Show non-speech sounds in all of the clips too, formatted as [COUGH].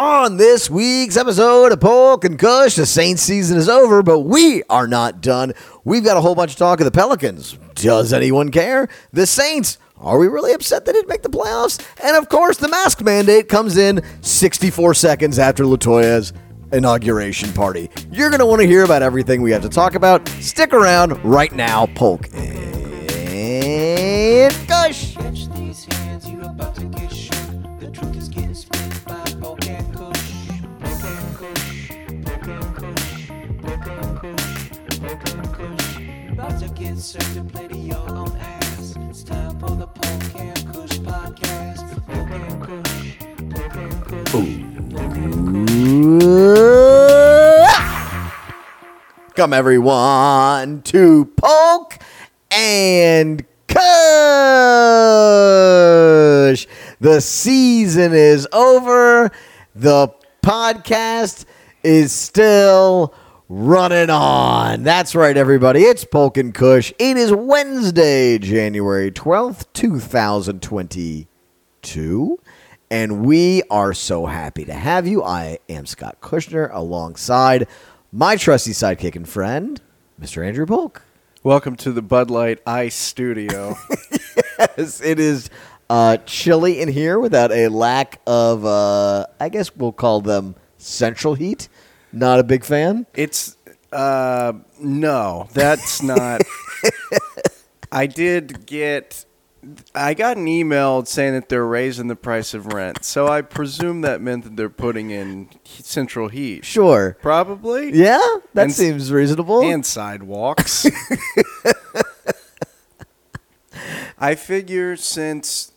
on this week's episode of Polk and Kush. The Saints season is over, but we are not done. We've got a whole bunch of talk of the Pelicans. Does anyone care? The Saints. Are we really upset they didn't make the playoffs? And of course, the mask mandate comes in 64 seconds after Latoya's inauguration party. You're going to want to hear about everything we have to talk about. Stick around right now, Polk and Kush. About to get play to your own ass. It's time for the Polk and Kush podcast. Polk and Kush. Polk and Kush. Come everyone to Polk and Kush. The season is over. The podcast is still running on. That's right, everybody. It's Polk and Kush. It is Wednesday, January 12th, 2022. And we are so happy to have you. I am Scott Kushner alongside my trusty sidekick and friend, Mr. Andrew Polk. Welcome to the Bud Light Ice Studio. [LAUGHS] Yes, it is uh, chilly in here without a lack of, uh, I guess we'll call them central heat. Not a big fan. it's uh no, that's not [LAUGHS] I did get I got an email saying that they're raising the price of rent. So I presume that meant that they're putting in central heat. Sure. Probably. Yeah, that And- seems reasonable. and sidewalks. [LAUGHS] I figure since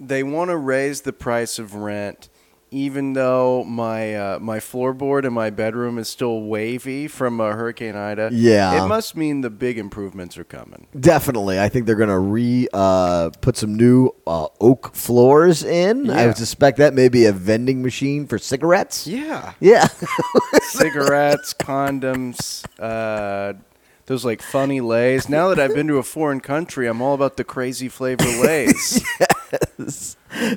they want to raise the price of rent, even though my uh, my floorboard in my bedroom is still wavy from uh, Hurricane Ida, Yeah. it must mean the big improvements are coming. Definitely, I think they're going to re uh, put some new uh, oak floors in. I would suspect that may be a vending machine for cigarettes. Yeah, Yeah, [LAUGHS] cigarettes, condoms. Uh, those like funny lays. Now that I've been to a foreign country, I'm all about the crazy flavor lays. [LAUGHS]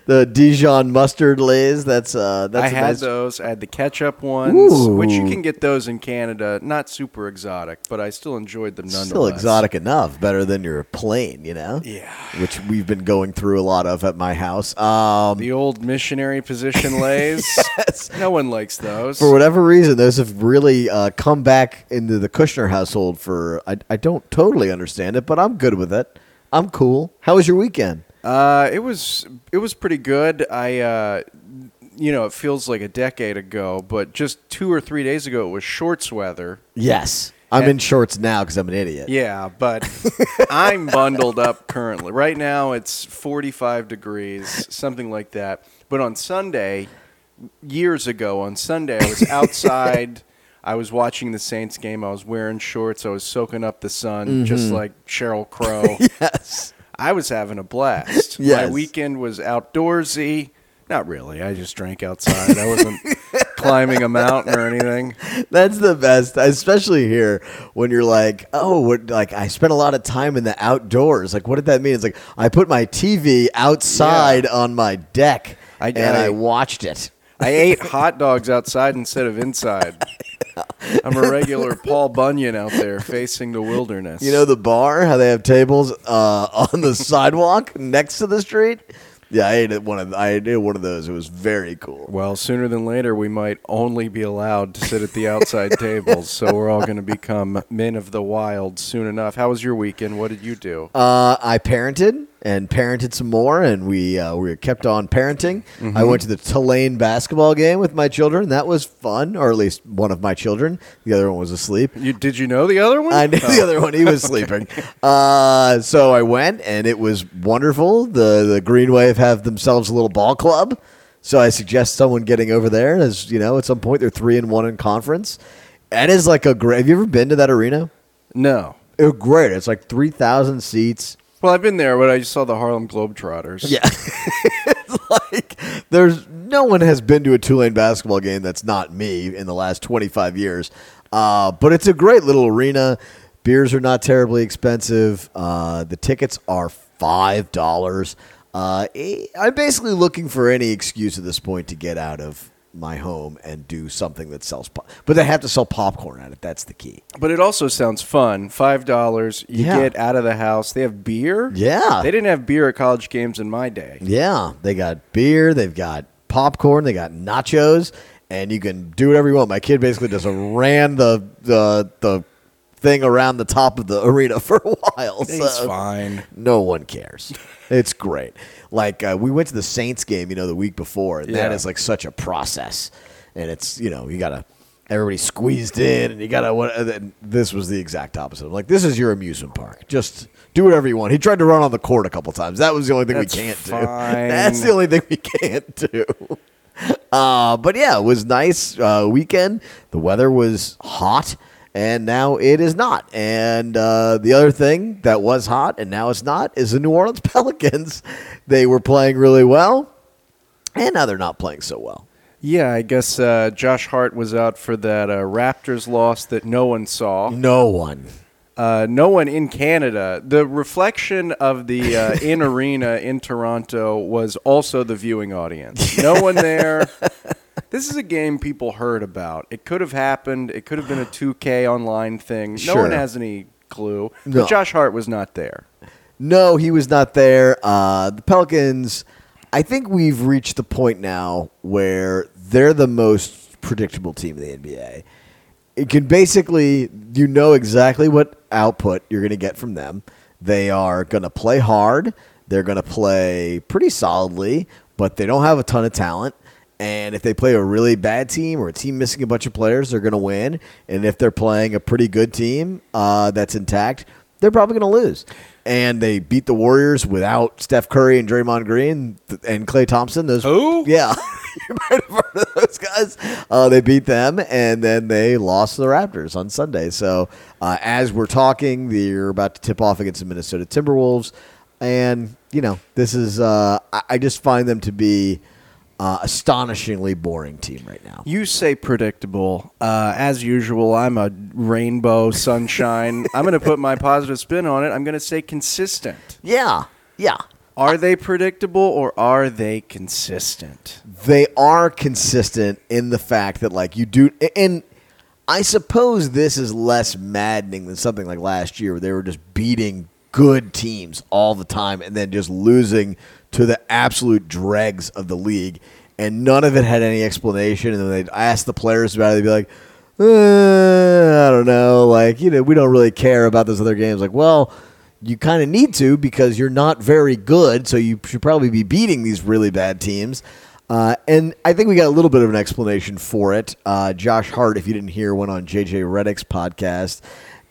the Dijon mustard lays. That's uh, that's I had nice- those. I had the ketchup ones, which you can get those in Canada. Not super exotic, but I still enjoyed them nonetheless. Still exotic enough, better than your plain, you know. Yeah. Which we've been going through a lot of at my house. Um, The old missionary position [LAUGHS] lays. No one likes those. for whatever reason, those have really uh, come back into the Kushner household. For I, I don't totally understand it, but I'm good with it. I'm cool. How was your weekend? Uh, it was it was pretty good. I uh, you know it feels like a decade ago, but just two or three days ago it was shorts weather. Yes, I'm And- in shorts now because I'm an idiot. Yeah, but [LAUGHS] I'm bundled up currently. Right now it's 45 degrees, something like that. But on Sunday, years ago on Sunday, I was [LAUGHS] outside. I was watching the Saints game. I was wearing shorts. I was soaking up the sun, just like Sheryl [LAUGHS] Crow. Yes. I was having a blast. [LAUGHS] My weekend was outdoorsy. Not really. I just drank outside. I wasn't [LAUGHS] climbing a mountain or anything. That's the best, especially here when you're like, oh, what, like I spent a lot of time in the outdoors. Like, what did that mean? It's like I put my TV outside on my deck I- and I, I- watched it. I ate hot dogs outside instead of inside. I'm a regular Paul Bunyan out there facing the wilderness. You know the bar, how they have tables uh, on the sidewalk next to the street. Yeah, I ate at one of I ate one of those. It was very cool. well, sooner than later, we might only be allowed to sit at the outside [LAUGHS] tables, so we're all going to become men of the wild soon enough. How was your weekend? What did you do? Uh, I parented and parented some more, and we uh, we kept on parenting. I went to the Tulane basketball game with my children. That was fun, or at least one of my children. The other one was asleep. You, did you know the other one? I knew Oh. the other one; he was sleeping. [LAUGHS] Uh, so I went, and it was wonderful. The the Green Wave have themselves a little ball club, so I suggest someone getting over there. As you know, at some point they're three and one in conference. and That is like a great. Have you ever been to that arena? No. It was great. It's like three thousand seats. Well, I've been there, but I just saw the Harlem Globetrotters. Yeah. [LAUGHS] it's like there's no one has been to a Tulane basketball game that's not me in the last 25 years. Uh, but it's a great little arena. Beers are not terribly expensive. Uh, the tickets are five dollars. Uh, I'm basically looking for any excuse at this point to get out of my home and do something that sells pop. But they have to sell popcorn at it. That's the key. But it also sounds fun. Five dollars, you Yeah. get out of the house. They have beer. Yeah. they didn't have beer at college games in my day. Yeah, they got beer, they've got popcorn, they got nachos, and you can do whatever you want. My kid basically just ran the the the thing around the top of the [LAUGHS] arena for a while. It's so fine. No one cares. It's great. Like uh, we went to the Saints game, you know, the week before, and that Yeah. is like such a process. And it's you know you gotta everybody squeezed in, and you gotta and This was the exact opposite. I'm like, this is your amusement park. Just do whatever you want. He tried to run on the court a couple times. That was the only thing That's we can't do. [LAUGHS] That's the only thing we can't do. [LAUGHS] Uh, but yeah, it was nice uh, weekend. The weather was hot, and now it is not. And uh, the other thing that was hot and now it's not is the New Orleans [LAUGHS] Pelicans. They were playing really well, and now they're not playing so well. Yeah, I guess uh, Josh Hart was out for that uh, Raptors loss that no one saw. No one. Uh, no one in Canada. The reflection of the uh, [LAUGHS] in arena in Toronto was also the viewing audience. No [LAUGHS] one there. This is a game people heard about. It could have happened. It could have been a [SIGHS] 2K online thing. No one has any clue. No. But Josh Hart was not there. No, he was not there. Uh, the Pelicans, I think we've reached the point now where they're the most predictable team in the NBA. It can basically, you know exactly what output you're going to get from them. They are going to play hard. They're going to play pretty solidly, but they don't have a ton of talent. And if they play a really bad team or a team missing a bunch of players, they're going to win. And if they're playing a pretty good team uh, that's intact, they're probably going to lose. And they beat the Warriors without Steph Curry and Draymond Green and Klay Thompson. Those Who? Yeah, [LAUGHS] you might have heard of those guys. Uh, they beat them, and then they lost to the Raptors on Sunday. So uh, as we're talking, they're about to tip off against the Minnesota Timberwolves, and you know this is. Uh, I, I just find them to be uh, astonishingly boring team right now. You say predictable. Uh, as usual, I'm a rainbow sunshine. [LAUGHS] I'm going to put my positive spin on it. I'm going to say consistent. Yeah, yeah. Are they predictable or are they consistent? they are consistent in the fact that like you do and I suppose this is less maddening than something like last year where they were just beating good teams all the time and then just losing to the absolute dregs of the league. And none of it had any explanation. And then they'd ask the players about it. They'd be like uh, I don't know. Like you know we don't really care about those other games. Like well you kind of need to because you're not very good, so you should probably be beating these really bad teams. Uh, and I think we got a little bit of an explanation for it. Uh, Josh Hart, if you didn't hear, went on JJ Redick's podcast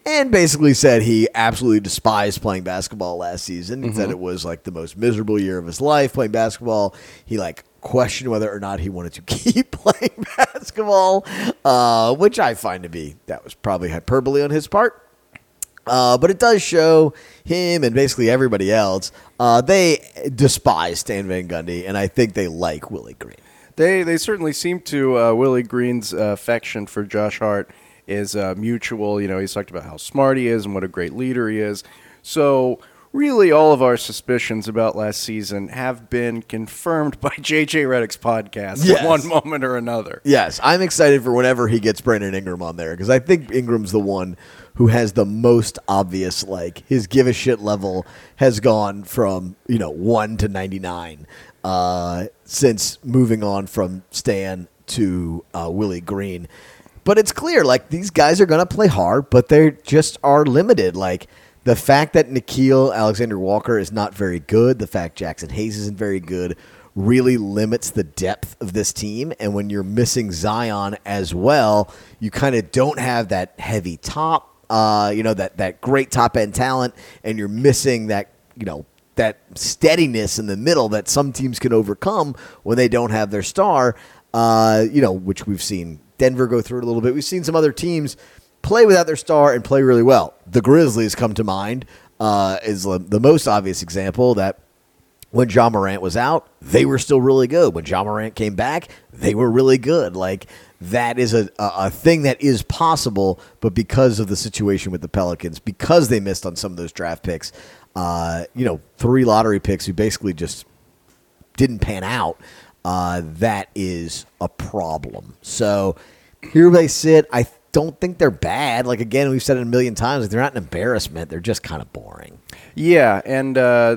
and basically said he absolutely despised playing basketball last season. He said it was like the most miserable year of his life playing basketball. He like questioned whether or not he wanted to [LAUGHS] keep playing basketball, uh, which I find to be that was probably hyperbole on his part. Uh, but it does show him and basically everybody else. Uh, they despise Stan Van Gundy, and I think they like Willie Green. They they certainly seem to. Uh, Willie Green's affection for Josh Hart is uh, mutual. You know, he's talked about how smart he is and what a great leader he is. So really, all of our suspicions about last season have been confirmed [LAUGHS] by JJ Redick's podcast Yes. at one moment or another. Yes, I'm excited for whenever he gets Brandon Ingram on there because I think Ingram's the one who has the most obvious like his give a shit level has gone from you know one to ninety nine uh, since moving on from Stan to uh, Willie Green. But it's clear like these guys are going to play hard, but they just are limited. Like the fact that Nickeil Alexander Walker is not very good, the fact Jaxson Hayes isn't very good, really limits the depth of this team. And when you're missing Zion as well, you kind of don't have that heavy top, uh, you know, that, that great top end talent, and you're missing that, you know, that steadiness in the middle that some teams can overcome when they don't have their star, uh, you know, which we've seen Denver go through it a little bit. We've seen some other teams play without their star and play really well. The Grizzlies come to mind uh, is the most obvious example that when Ja Morant was out, they were still really good. When Ja Morant came back, they were really good. Like that is a, a, a thing that is possible, but because of the situation with the Pelicans, because they missed on some of those draft picks, uh, you know, three lottery picks who basically just didn't pan out. Uh, that is a problem. So here they sit. I don't think they're bad. Like again, we've said it a million times. Like they're not an embarrassment. They're just kind of boring. Yeah, and uh,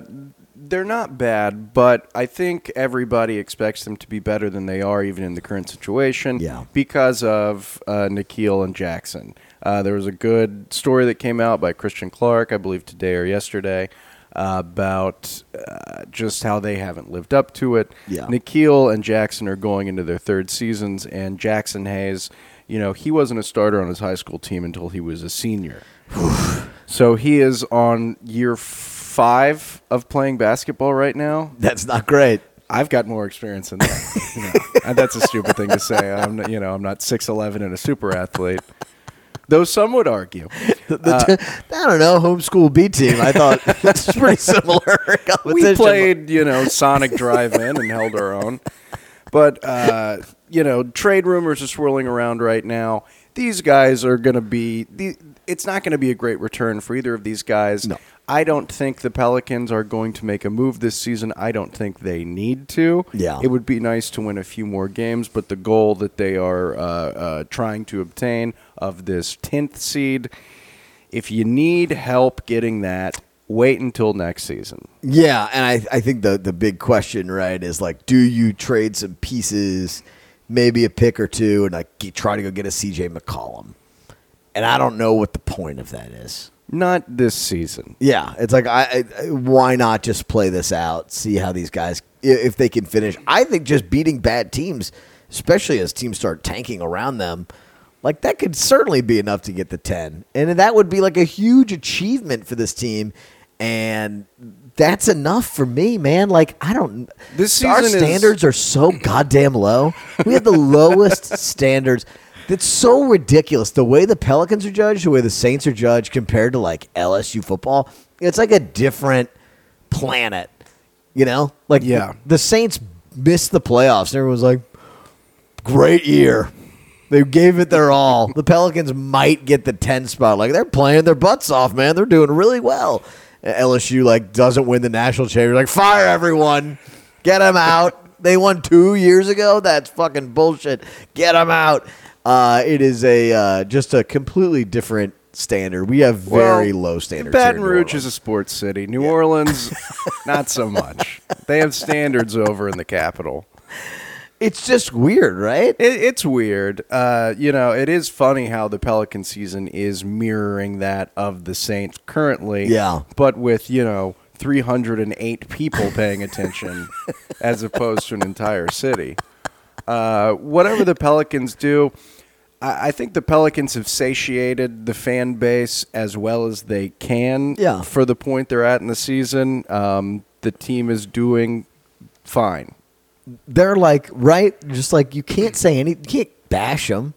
they're not bad, but I think everybody expects them to be better than they are, even in the current situation. Yeah. Because of uh, Nickeil and Jaxson. Uh, there was a good story that came out by Christian Clark, I believe today or yesterday, about uh, just how they haven't lived up to it. Yeah. Nickeil and Jaxson are going into their third seasons, and Jaxson Hayes, you know, he wasn't a starter on his high school team until he was a senior. [SIGHS] so he is on year five of playing basketball right now. That's not great. I've got more experience than that. You know, [LAUGHS] that's a stupid thing to say. I'm, you know, I'm not six eleven and a super athlete, though some would argue. [LAUGHS] The t- I don't know homeschool B team. I thought [LAUGHS] it's pretty similar. [LAUGHS] we played, you know, Sonic Drive-In and held our own. But uh, you know, trade rumors are swirling around right now. These guys are going to be. The, it's not going to be a great return for either of these guys. No. I don't think the Pelicans are going to make a move this season. I don't think they need to. Yeah. It would be nice to win a few more games, but the goal that they are uh, uh, trying to obtain of this 10th seed, if you need help getting that, wait until next season. Yeah, and I, I think the the big question, right, is like, do you trade some pieces, maybe a pick or two, and like try to go get a CJ McCollum? And I don't know what the point of that is. Not this season. Yeah, it's like I, I why not just play this out, see how these guys if they can finish. I think just beating bad teams, especially as teams start tanking around them, like that could certainly be enough to get the 10. And that would be like a huge achievement for this team and that's enough for me, man. Like I don't This our season is- standards are so goddamn low. We have the lowest [LAUGHS] standards. That's so ridiculous. The way the Pelicans are judged, the way the Saints are judged compared to like LSU football, it's like a different planet. You know? Like Yeah. the Saints missed the playoffs and everyone's like, Great year. They gave it their all. The Pelicans might get the 10 spot. Like they're playing their butts off, man. They're doing really well. LSU like doesn't win the national championship. Like fire everyone. Get them out. They won 2 years ago. That's fucking bullshit. Get them out. Uh, it is a uh, just a completely different standard. We have very Well, low standards. Baton here in New Rouge is a sports city. New Orleans, [LAUGHS] not so much. They have standards over in the capital. It's just weird, right? It, it's weird. Uh, you know, it is funny how the Pelican season is mirroring that of the Saints currently. Yeah. But with, you know, 308 people paying attention [LAUGHS] as opposed to an entire city. Uh, whatever the Pelicans do, I, I think the Pelicans have satiated the fan base as well as they can Yeah. for the point they're at in the season. Um, the team is doing fine. They're like right, just like you can't say any, you can't bash them.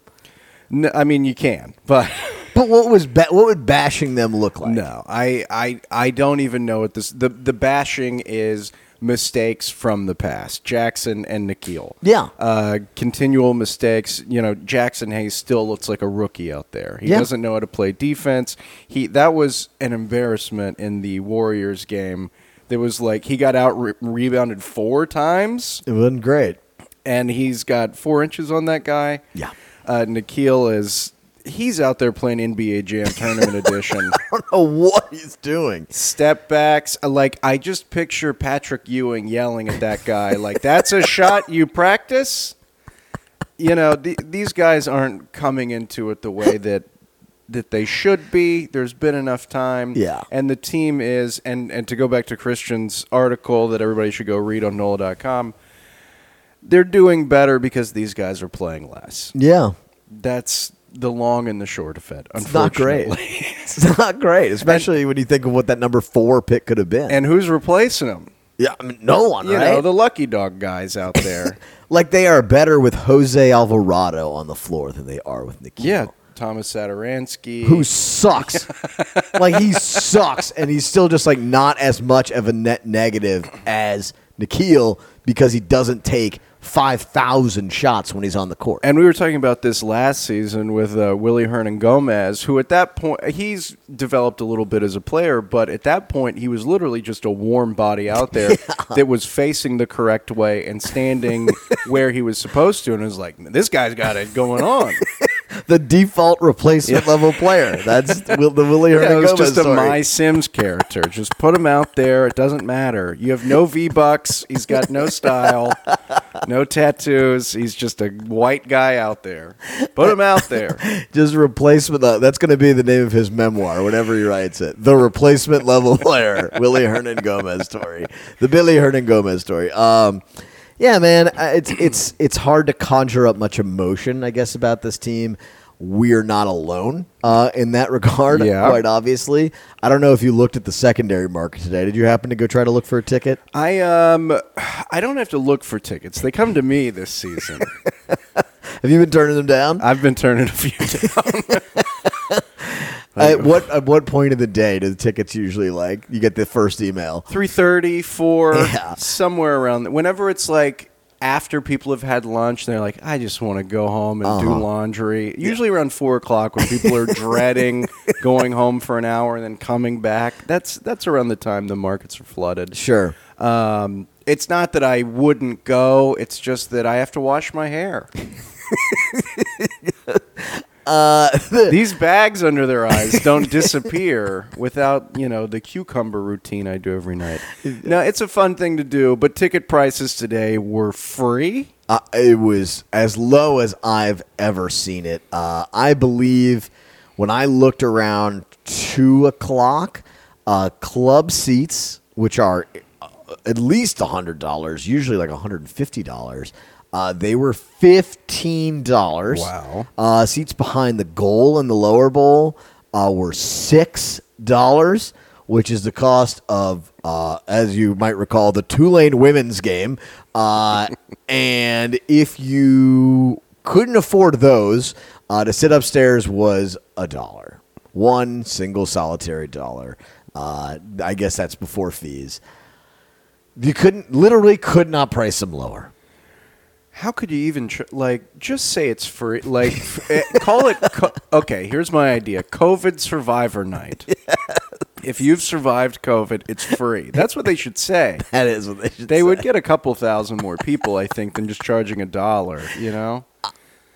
No, I mean, you can, but [LAUGHS] But what was ba- what would bashing them look like? no, I, I, I don't even know what this. The the bashing is mistakes from the past. Jaxson and Nickeil. Yeah. Uh, continual mistakes. You know, Jaxson Hayes still looks like a rookie out there. He Yeah. doesn't know how to play defense. He that was an embarrassment in the Warriors game. There was like he got out re- rebounded four times It wasn't great. and he's got four inches on that guy. Yeah. Uh, Nickeil is he's out there playing NBA Jam Tournament [LAUGHS] Edition. I don't know what he's doing. Step backs, uh, like I just picture Patrick Ewing yelling at that guy, like "That's a shot you practice." You know, th- these guys aren't coming into it the way that that they should be. There's been enough time, Yeah. and the team is. And and to go back to Christian's article that everybody should go read on NOLA.com, they're doing better because these guys are playing less. Yeah. That's the long and the short of it. It's not great. [LAUGHS] It's not great, especially when you think of what that number four pick could have been. and who's replacing them? yeah, I mean, no one, You right? know, the lucky dog guys out there. [LAUGHS] like they are better with Jose Alvarado on the floor than they are with Nickeil. yeah, Tomas Satoransky. Who sucks. [LAUGHS] like he sucks and he's still just like not as much of a net negative as Nickeil because he doesn't take five thousand shots when he's on the court. And we were talking about this last season with uh, Willy Hernangomez, who at that point he's developed a little bit as a player, but at that point he was literally just a warm body out there [LAUGHS] that was facing the correct way and standing [LAUGHS] where he was supposed to, and it was like, this guy's got it going on. The default replacement level player. That's [LAUGHS] the Willie Yeah, it Hernan was just a. My Sims character. Just put him out there. It doesn't matter. You have no V bucks. He's got no style, no tattoos. He's just a white guy out there. Put him out there. [LAUGHS] Just replacement. Uh, that's going to be the name of his memoir whenever he writes it. The replacement level player, Willy Hernangomez story. The Billy Hernan Gomez story. Um, yeah, man, uh, it's it's it's hard to conjure up much emotion, I guess, about this team. We're not alone uh, in that [LAUGHS] regard, Yeah. quite obviously. I don't know if you looked at the secondary market today. Did you happen to go try to look for a ticket? I um, I don't have to look for tickets. They come to me this season. [LAUGHS] Have you been turning them down? I've been turning a few [LAUGHS] down. At what at what point of the day do the tickets usually like? You get the first email. Three thirty, four, Yeah. somewhere around. Whenever it's like after people have had lunch, they're like, I just want to go home and do Uh-huh. laundry. Usually around four o'clock when people are dreading [LAUGHS] going home for an hour and then coming back. That's that's around the time the markets are flooded. Sure. Um, it's not that I wouldn't go. It's just that I have to wash my hair. [LAUGHS] Uh, [LAUGHS] These bags under their eyes don't disappear without, you know, the cucumber routine I do every night. Now, it's a fun thing to do, but ticket prices today were free. Uh, it was as low as I've ever seen it. Uh, I believe when I looked around two o'clock, uh, club seats, which are uh, at least hundred dollars, usually like hundred and fifty dollars, uh, they were fifteen dollars. Wow. Uh, seats behind the goal in the lower bowl uh, were six dollars, which is the cost of, uh, as you might recall, the Tulane women's game. Uh, [LAUGHS] and if you couldn't afford those, uh, to sit upstairs was a dollar, one single solitary dollar. Uh, I guess that's before fees. You couldn't, literally, could not price them lower. How could you even tr- like just say it's free? Like f- eh, call it. Co- [LAUGHS] okay, here's my idea: COVID Survivor Night. [LAUGHS] If you've survived COVID, it's free. That's what they should say. [LAUGHS] That is what they should. They would get a couple thousand more people, I think, than just charging a dollar. You know.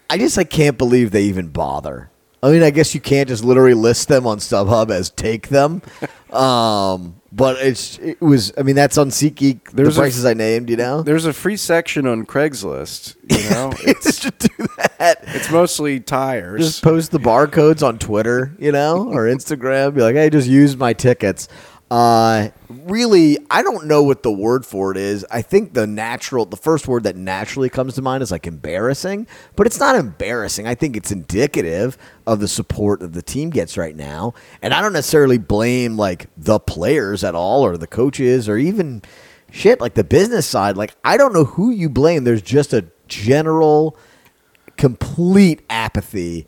I just I can't believe they even bother. I mean, I guess you can't just literally list them on StubHub as take them. [LAUGHS] um, but it's it was. I mean, that's on SeatGeek. There's a- prices I named, you know. There's a free section on Craigslist. You [LAUGHS] know, it's should do that. it's mostly tires. Just post the barcodes on Twitter, you know, or Instagram. Be like, hey, just use my tickets. Uh, really, I don't know what the word for it is. I think the natural, the first word that naturally comes to mind is like embarrassing, but it's not embarrassing. I think it's indicative of the support that the team gets right now. And I don't necessarily blame like the players at all or the coaches or even shit like the business side. Like, I don't know who you blame. There's just a general complete apathy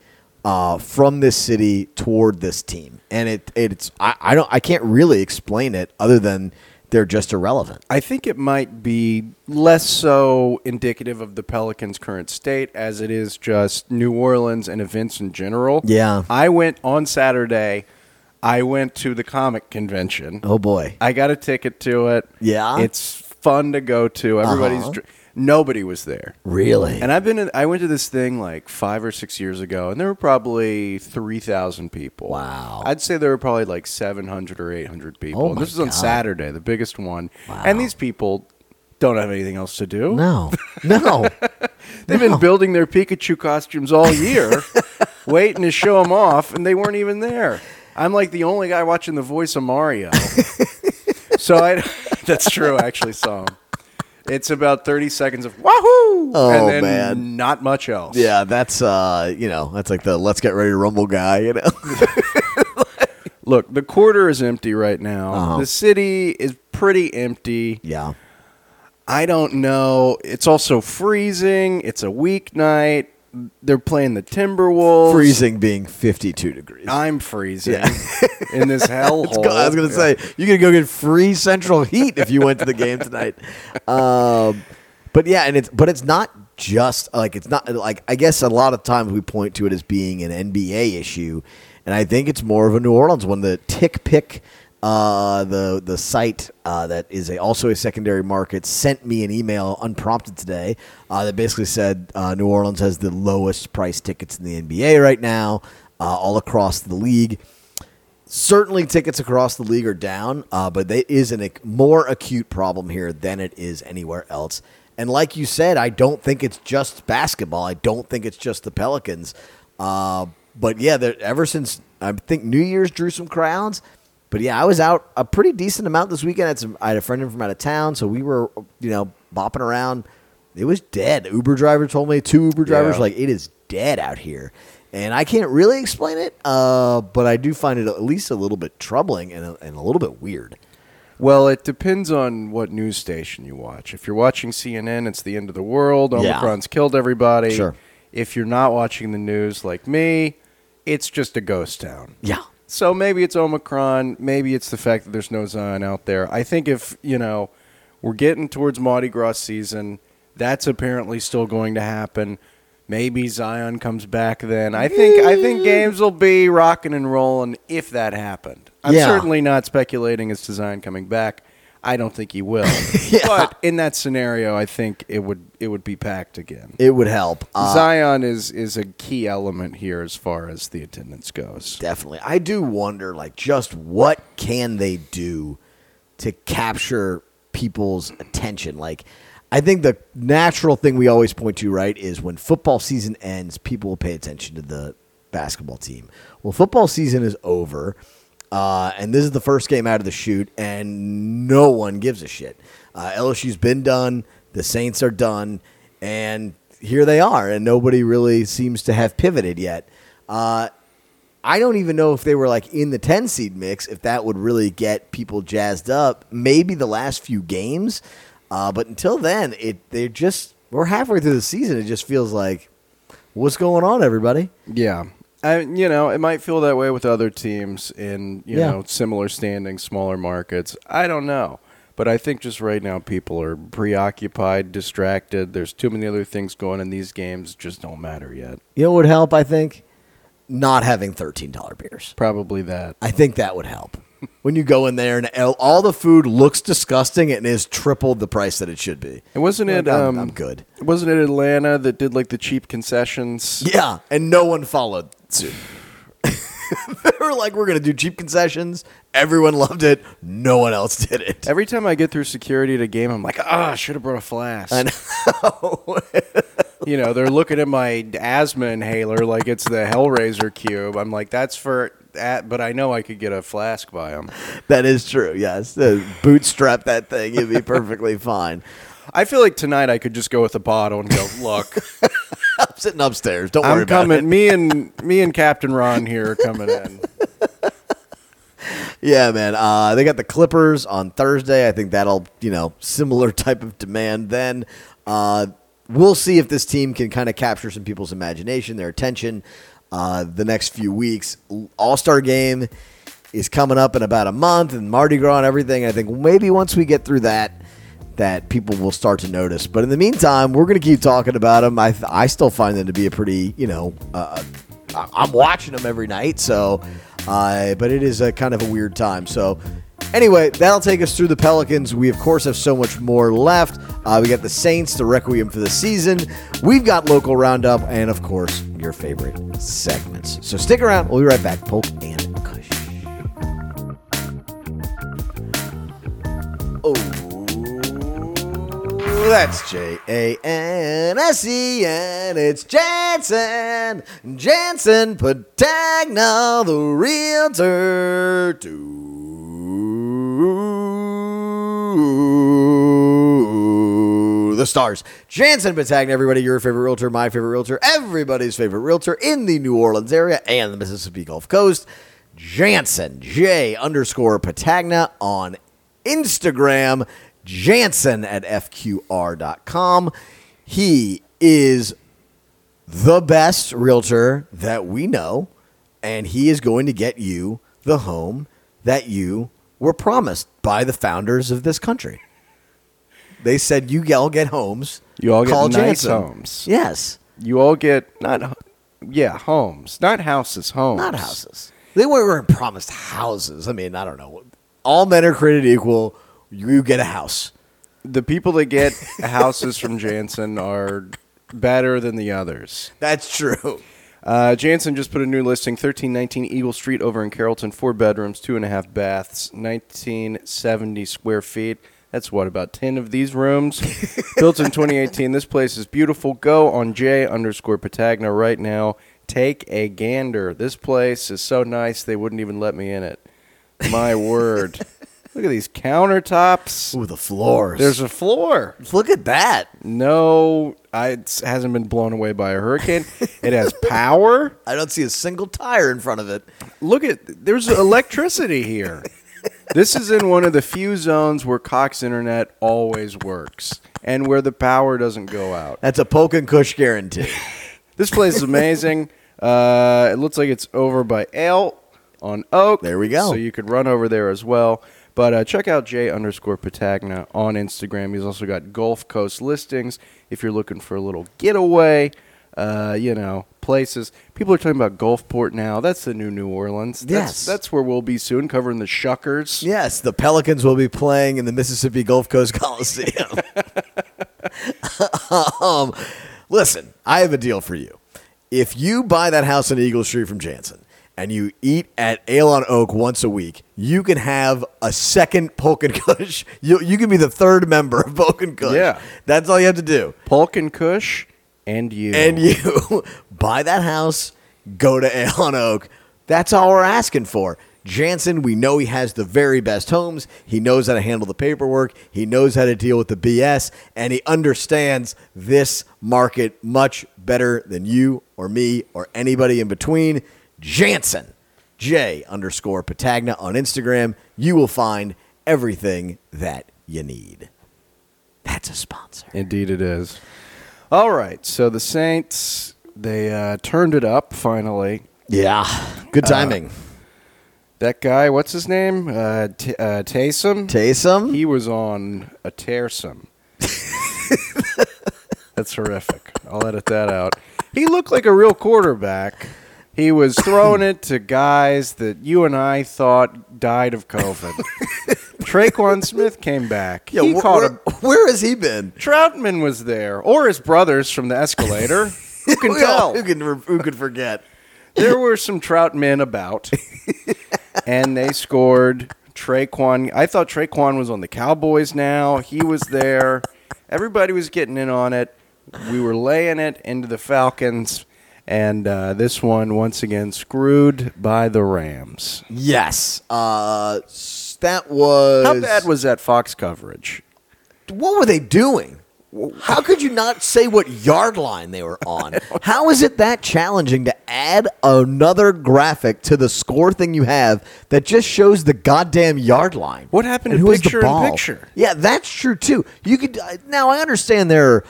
uh, from this city toward this team, and it it's I, I don't I can't really explain it other than they're just irrelevant. I think it might be less so indicative of the Pelicans' current state as it is just New Orleans and events in general. Yeah. I went on Saturday. I went to the comic convention. Oh boy, I got a ticket to it. Yeah? It's fun to go to. Everybody's Uh-huh. dr- nobody was there. really? And I've been in, I went to this thing like 5 or 6 years ago and there were probably 3,000 people. Wow. I'd say there were probably like 700 or 800 people. Oh and this was on God. Saturday, the biggest one. Wow. And these people don't have anything else to do. no, [LAUGHS] no. They've No. been building their Pikachu costumes all year, [LAUGHS] waiting to show them off, and they weren't even there. I'm like the only guy watching the voice of Mario. [LAUGHS] so I, that's true. I actually saw him. It's about 30 seconds of wahoo, Oh, and then man. not much else. Yeah, that's uh, you know, that's like the let's get ready to rumble guy, you know. [LAUGHS] Look, the quarter is empty right now. Uh-huh. The city is pretty empty. yeah. I don't know. It's also freezing. It's a weeknight. They're playing the Timberwolves. Freezing being 52 degrees. I'm freezing Yeah. in this [LAUGHS] hellhole. I was gonna say you could go get free central heat if you went to the game tonight. [LAUGHS] Um, But yeah, and it's but it's not just like it's not like I guess a lot of times we point to it as being an NBA issue, and I think it's more of a New Orleans one. The TickPick, uh, the the site uh, that is a, also a secondary market, sent me an email unprompted today uh, that basically said uh, New Orleans has the lowest price tickets in the NBA right now, uh, all across the league certainly tickets across the league are down, uh, but it is a more acute problem here than it is anywhere else. And like you said, I don't think it's just basketball. I don't think it's just the Pelicans. But yeah, ever since I think New Year's drew some crowds. But yeah, I was out a pretty decent amount this weekend. I had, some, I had a friend in from out of town, so we were you know bopping around. It was dead. Uber driver told me two Uber drivers Yeah. like it is dead out here. And I can't really explain it, uh, but I do find it at least a little bit troubling and a, and a little bit weird. Well, it depends on what news station you watch. If you're watching CNN, it's the end of the world. Yeah. Omicron's killed everybody. Sure. If you're not watching the news like me, it's just a ghost town. Yeah. So maybe it's Omicron. Maybe it's the fact that there's no Zion out there. I think if, you know, we're getting towards Mardi Gras season, that's apparently still going to happen. Maybe Zion comes back then. I think I think games will be rocking and rolling if that happened. I'm Yeah. certainly not speculating as to Zion coming back. I don't think he will. [LAUGHS] Yeah. But in that scenario, I think it would it would be packed again. It would help. Uh, Zion is is a key element here as far as the attendance goes. Definitely. I do wonder, like, just what can they do to capture people's attention? Like, I think the natural thing we always point to, right, is when football season ends, people will pay attention to the basketball team. Well, football season is over, uh, and this is the first game out of the chute, and no one gives a shit. Uh, LSU's been done, the Saints are done, and here they are, and nobody really seems to have pivoted yet. Uh, I don't even know if they were like in the 10 seed mix, if that would really get people jazzed up. Maybe the last few games. Uh, but until then, it they're just, we're halfway through the season. It just feels like, what's going on, everybody? Yeah. I, you know, it might feel that way with other teams in, you Yeah. know, similar standings, smaller markets. I don't know. But I think just right now people are preoccupied, distracted. There's too many other things going in these games, just don't matter yet. You know what would help, I think? Not having $13 beers. Probably that. I think that would help. When you go in there and all- the food looks disgusting and is triple the price that it should be. And wasn't it I'm- um I'm good. Wasn't it Atlanta that did like the cheap concessions? Yeah, and no one followed suit. [LAUGHS] they were like, "We're gonna do cheap concessions." Everyone loved it. No one else did it. Every time I get through security at a game, I'm like, ah, I should have brought a flask. I know. [LAUGHS] you know, they're looking at my asthma inhaler like it's the Hellraiser cube. I'm like, that's for that, but I know I could get a flask by them. that is true. Yes, Uh, bootstrap that thing. You'd be perfectly [LAUGHS] fine. I feel like tonight I could just go with a bottle and go, look, [LAUGHS] I'm sitting upstairs. Don't worry I'm about coming. it. Me and me and Captain Ron here are coming in. [LAUGHS] Yeah, man. Uh, they got the Clippers on Thursday. I think that'll, you know, similar type of demand. Then uh, we'll see if this team can kind of capture some people's imagination, their attention. Uh, the next few weeks, All Star game is coming up in about a month, and Mardi Gras and everything. I think maybe once we get through that, that people will start to notice. But in the meantime, we're going to keep talking about them. I I still find them to be a pretty, you know, uh, I- I'm watching them every night. So, uh, but it is a kind of a weird time. So, anyway, that'll take us through the Pelicans. We of course have so much more left. Uh, we got the Saints, the Requiem for the season. We've got local roundup, and of course your favorite segments. So stick around. We'll be right back. Polk and Kush. Oh, that's J A N S E N. It's Jansen. Jansen Patagna, the realtor. The stars. Jansen Patagna, everybody, your favorite realtor, my favorite realtor, everybody's favorite realtor in the New Orleans area and the Mississippi Gulf Coast. Jansen, J underscore Patagna on Instagram, Jansen at FQR.com. He is the best realtor that we know, and he is going to get you the home that you were promised by the founders of this country. They said you all get homes. You all get nice Jansen. homes. Yes, You all get not, yeah, homes, not houses, homes, not houses. They weren't promised houses. I mean, I don't know. All men are created equal. You get a house. The people that get [LAUGHS] houses from Jansen are better than the others. That's true. Uh, Jansen just put a new listing: thirteen nineteen Eagle Street over in Carrollton, four bedrooms, two and a half baths, nineteen seventy square feet. That's what about ten of these rooms. [LAUGHS] Built in 2018. This place is beautiful. Go on J underscore Patagna right now. Take a gander. This place is so nice they wouldn't even let me in it. My word. [LAUGHS] Look at these countertops. Ooh, the floors. There's a floor. look at that. No, I, it hasn't been blown away by a hurricane. [LAUGHS] It has power. I don't see a single tire in front of it. Look at there's electricity here. [LAUGHS] This is in one of the few zones where Cox Internet always works and where the power doesn't go out. That's a Polk and Kush guarantee. [LAUGHS] This place is amazing. Uh, it looks like it's over by Ale on Oak. There we go. So you could run over there as well. But uh, check out J underscore Patagna on Instagram. He's also got Gulf Coast listings if you're looking for a little getaway. Uh, you know, places. People are talking about Gulfport now. That's the new New Orleans. That's, Yes. That's where we'll be soon, covering the Shuckers. yes, the Pelicans will be playing in the Mississippi Gulf Coast Coliseum. [LAUGHS] um, listen, I have a deal for you. If you buy that house on Eagle Street from Jansen and you eat at Ale on Oak once a week, you can have a second Polk and Kush. [LAUGHS] You, you can be the third member of Polk and Kush. Yeah. That's all you have to do. Polk and Kush and you. and you [LAUGHS] buy that house, go to Ale on Oak. That's all we're asking for. Jansen, we know he has the very best homes. He knows how to handle the paperwork. He knows how to deal with the BS, and he understands this market much better than you or me or anybody in between. Jansen, J underscore Patagna on Instagram. You will find everything that you need. That's a sponsor. Indeed, it is. All right, so the Saints they uh, turned it up finally. Yeah, good timing. That guy, what's his name? Uh, T- uh, Taysom. Taysom. He was on a tearsome. [LAUGHS] That's horrific. I'll edit that out. He looked like a real quarterback. He was throwing it to guys that you and I thought died of COVID. [LAUGHS] Tre'Quan Smith came back. Yeah, he wh- caught where, a where has he been? Trautman was there, or his brothers from the escalator. Who [LAUGHS] can tell? Who can who could forget? there were some trout men about, [LAUGHS] and they scored. Tre'Quan, I thought Tre'Quan was on the Cowboys. Now he was there. Everybody was getting in on it. We were laying it into the Falcons, and uh, this one once again screwed by the Rams. Yes. Uh, that was. How bad was that Fox coverage? What were they doing? How could you not say what yard line they were on? [LAUGHS] How is it that challenging to add another graphic to the score thing you have that just shows the goddamn yard line? What happened And to who has the picture in ball? picture? Yeah, that's true too. You could uh, now. I understand there are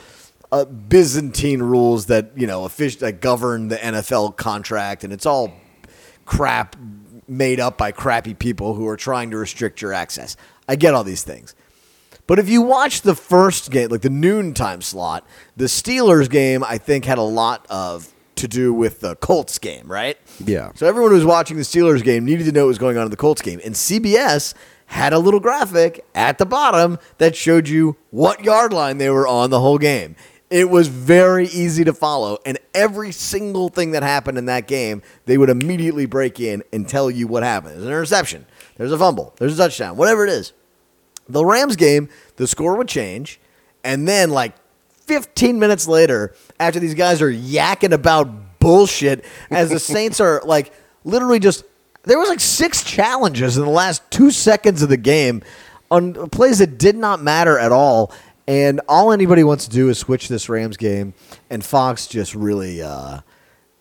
uh, Byzantine rules that you know offic- that govern the NFL contract, and it's all crap made up by crappy people who are trying to restrict your access. I get all these things. But if you watch the first game, like the noontime slot, the Steelers game, I think had a lot of to do with the Colts game, right? Yeah. So everyone who was watching the Steelers game needed to know what was going on in the Colts game. And CBS had a little graphic at the bottom that showed you what yard line they were on the whole game. It was very easy to follow, and every single thing that happened in that game, they would immediately break in and tell you what happened. There's an interception, there's a fumble, there's a touchdown, whatever it is. The Rams game, the score would change, and then like 15 minutes later, after these guys are yakking about bullshit, as the Saints are [LAUGHS] like literally just there was like six challenges in the last two seconds of the game on plays that did not matter at all. And all anybody wants to do is switch this Rams game, and Fox just really uh,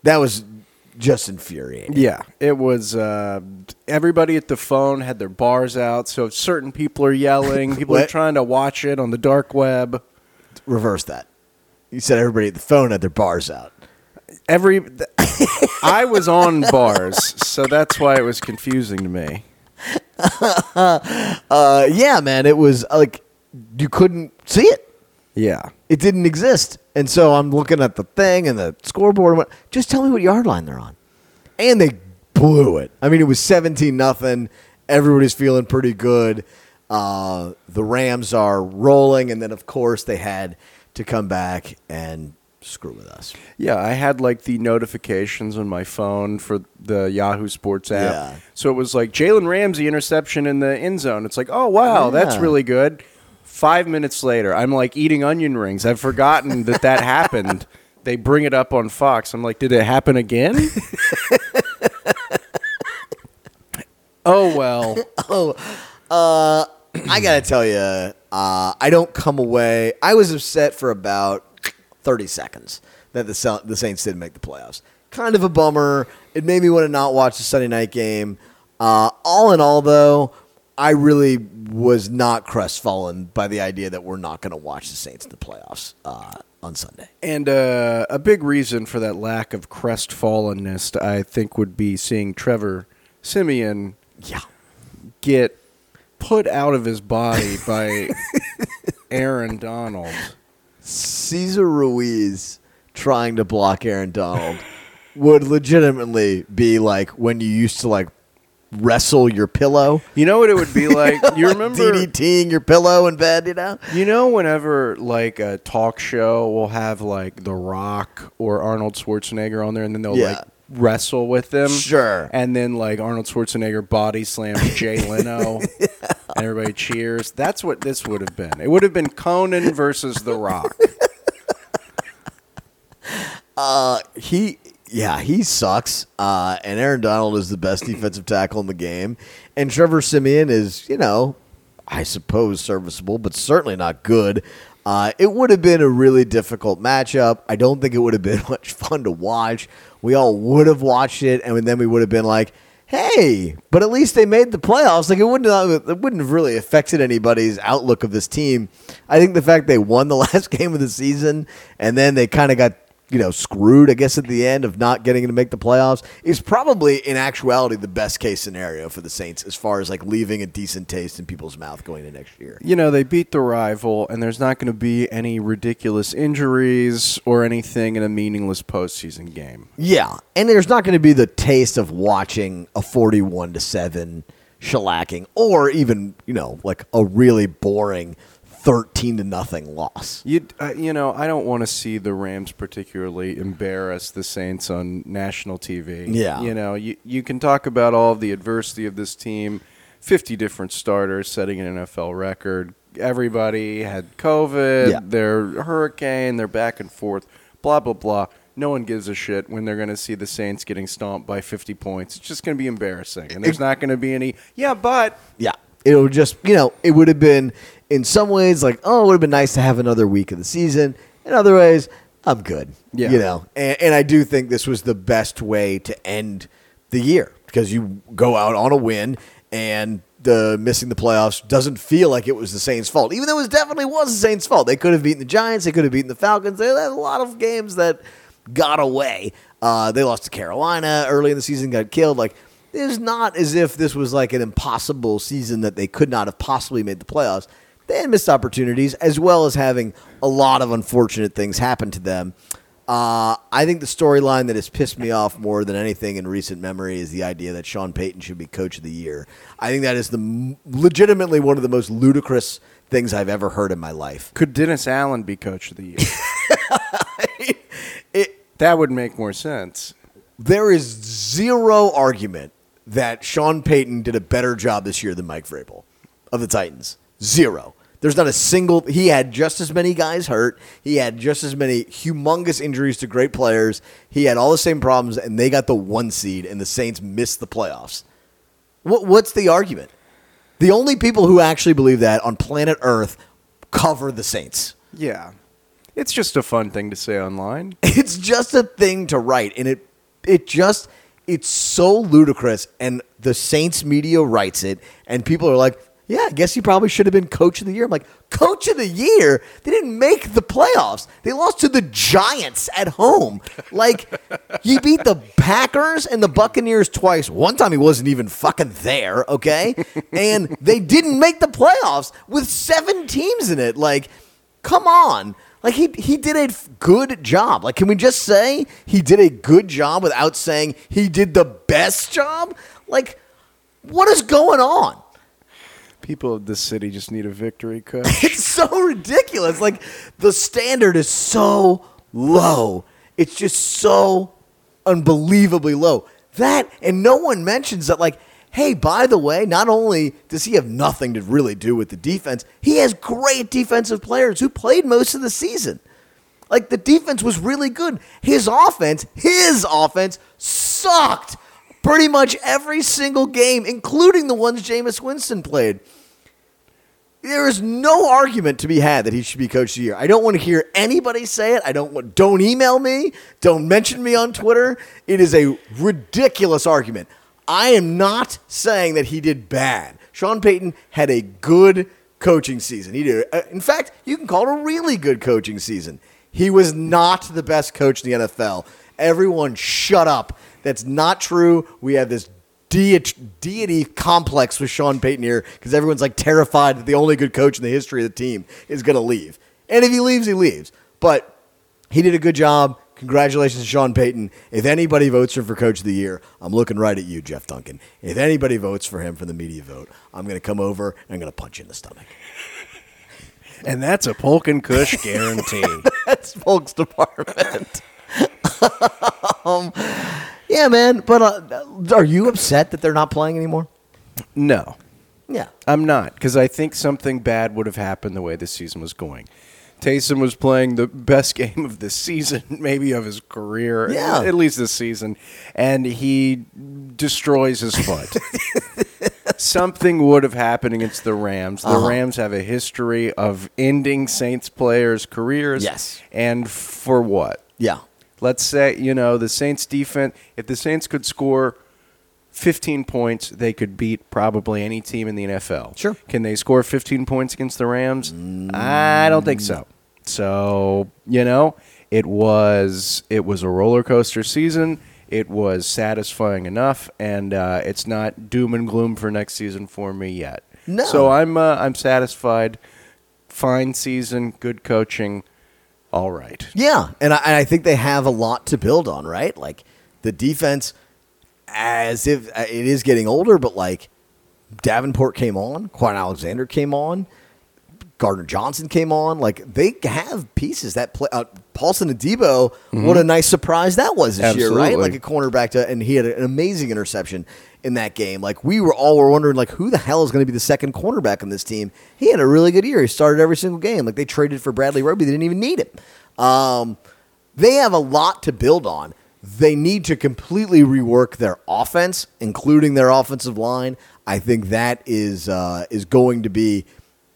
that was just infuriating. Yeah, it was. Uh, everybody at the phone had their bars out, so certain people are yelling, people are trying to watch it on the dark web. Reverse that. You said everybody at the phone had their bars out. Every, th- [LAUGHS] I was on bars, so that's why it was confusing to me. [LAUGHS] Uh, yeah, man, it was like you couldn't see it. Yeah. It didn't exist. And so I'm looking at the thing and the scoreboard. And what, just tell me what yard line they're on. And they blew it. I mean, it was 17 nothing. Everybody's feeling pretty good. Uh, the Rams are rolling. And then, of course, they had to come back and screw with us. Yeah, I had like the notifications on my phone for the Yahoo Sports app. Yeah. So it was like Jalen Ramsey interception in the end zone. It's like, oh wow, that's really good. Five minutes later, I'm like eating onion rings. I've forgotten that that [LAUGHS] happened. They bring it up on Fox. I'm like, did it happen again? [LAUGHS] oh well. [LAUGHS] Oh, uh, I gotta tell you, uh, I don't come away. I was upset for about thirty seconds that the the Saints didn't make the playoffs. Kind of a bummer. It made me want to not watch the Sunday night game. Uh, all in all, though, I really was not crestfallen by the idea that we're not going to watch the Saints in the playoffs uh, on Sunday. And uh, a big reason for that lack of crestfallenness, I think, would be seeing Trevor Siemian Yeah, get put out of his body by [LAUGHS] Aaron Donald. Cesar Ruiz trying to block Aaron Donald would legitimately be like when you used to like wrestle your pillow. You know what it would be [LAUGHS] like? You remember? DDTing your pillow in bed, you know? You know, whenever like a talk show will have like The Rock or Arnold Schwarzenegger on there, and then they'll Yeah. like wrestle with them. Sure. And then like Arnold Schwarzenegger body slams [LAUGHS] Jay Leno, and everybody cheers. That's what this would have been. It would have been Conan versus The Rock. [LAUGHS] Uh, he, yeah, he sucks. Uh, and Aaron Donald is the best [CLEARS THROAT] defensive tackle in the game. And Trevor Siemian is, you know, I suppose serviceable, but certainly not good. Uh, it would have been a really difficult matchup. I don't think it would have been [LAUGHS] much fun to watch. We all would have watched it, and then we would have been like, "Hey!" But at least they made the playoffs. Like it wouldn't have, it wouldn't have really affected anybody's outlook of this team. I think the fact they won the [LAUGHS] last game of the season and then they kind of got you know, screwed, I guess, at the end of not getting to make the playoffs is probably, in actuality, the best case scenario for the Saints as far as like leaving a decent taste in people's mouth going into next year. You know, they beat the rival, and there's not going to be any ridiculous injuries or anything in a meaningless postseason game. Yeah, and there's not going to be the taste of watching a 41 to 7 shellacking or even, you know, like a really boring 13 to nothing loss. You, uh, you know, I don't want to see the Rams particularly embarrass the Saints on national TV. Yeah. You know, you, you can talk about all of the adversity of this team 50 different starters setting an NFL record. Everybody had COVID, Yeah. they're hurricane, they're back and forth, blah, blah, blah. No one gives a shit when they're going to see the Saints getting stomped by 50 points. It's just going to be embarrassing. And there's not going to be any, yeah, but. Yeah. It would just, you know, it would have been in some ways like, oh, it would have been nice to have another week of the season. In other ways, I'm good. Yeah. You know, and, and I do think this was the best way to end the year because you go out on a win and the missing the playoffs doesn't feel like it was the Saints' fault, even though it definitely was the Saints' fault. They could have beaten the Giants, they could have beaten the Falcons. They had a lot of games that got away. Uh, they lost to Carolina early in the season, got killed. Like it's not as if this was like an impossible season that they could not have possibly made the playoffs. They had missed opportunities as well as having a lot of unfortunate things happen to them. Uh, I think the storyline that has pissed me off more than anything in recent memory is the idea that Sean Payton should be coach of the year. I think that is the legitimately one of the most ludicrous things I've ever heard in my life. Could Dennis Allen be coach of the year? [LAUGHS] It, that would make more sense. there is zero argument that Sean Payton did a better job this year than Mike Vrabel of the Titans. Zero. There's not a single. He had just as many guys hurt. He had just as many humongous injuries to great players. He had all the same problems, and they got the one seed, and the Saints missed the playoffs. What, what's the argument? The only people who actually believe that on planet Earth cover the Saints. Yeah. It's just a fun thing to say online. [LAUGHS] It's just a thing to write, and it it just it's so ludicrous. And the Saints media writes it, and people are like, yeah, I guess he probably should have been coach of the year. I'm like, coach of the year? They didn't make the playoffs. They lost to the Giants at home. Like, he beat the Packers and the Buccaneers twice. One time he wasn't even fucking there, okay? And they didn't make the playoffs with seven teams in it. Like, come on. Like he he did a good job. Like can we just say he did a good job without saying he did the best job? Like what is going on? People of this city just need a victory, coach. [LAUGHS] It's so ridiculous. Like the standard is so low. It's just so unbelievably low. That and no one mentions that like hey, by the way, not only does he have nothing to really do with the defense, he has great defensive players who played most of the season. Like the defense was really good. His offense, his offense sucked pretty much every single game, including the ones Jameis Winston played. There is no argument to be had that he should be coach of the year. I don't want to hear anybody say it. I don't want don't email me, don't mention me on Twitter. It is a ridiculous argument. I am not saying that he did bad. Sean Payton had a good coaching season. He did uh, in fact, you can call it a really good coaching season. He was not the best coach in the NFL. Everyone shut up. That's not true. We have this deity, deity complex with Sean Payton here because everyone's like terrified that the only good coach in the history of the team is going to leave. And if he leaves, he leaves. But he did a good job. Congratulations to Sean Payton. If anybody votes for him for coach of the year, I'm looking right at you, Jeff Duncan. If anybody votes for him for the media vote, I'm going to come over and I'm going to punch you in the stomach. and that's a Polk and Kush guarantee. [LAUGHS] That's Polk's Department. [LAUGHS] um, yeah, man. But uh, are you upset that they're not playing anymore? no, Yeah. I'm not, because I think something bad would have happened the way this season was going. Taysom was playing the best [LAUGHS] game of the season, maybe of his career, Yeah. at least this season, and he destroys his foot. [LAUGHS] Something would have happened against the Rams. The Uh-huh. Rams have a history of ending Saints players' careers. Yes. And for what? Yeah. Let's say, you know, the Saints defense, if the Saints could score 15 points, they could beat probably any team in the NFL. Sure. Can they score 15 points against the Rams? I don't think so. So, you know, it was it was a roller coaster season. It was satisfying enough, and uh, it's not doom and gloom for next season for me yet. No. So I'm uh, I'm satisfied. Fine season, good coaching, all right. Yeah, and I, and I think they have a lot to build on, right? Like the defense, as if uh, it is getting older, but like Davenport came on, Kwon Alexander came on, Gardner Johnson came on. Like they have pieces that play. Uh, Paulson Adebo, what a nice surprise that was this year, right? Like a cornerback to, and he had an amazing interception in that game. Like we were all were wondering, like who the hell is going to be the second cornerback on this team? He had a really good year. He started every single game. Like they traded for Bradley Roby, they didn't even need him. Um, they have a lot to build on. They need to completely rework their offense, including their offensive line. I think that is uh, is going to be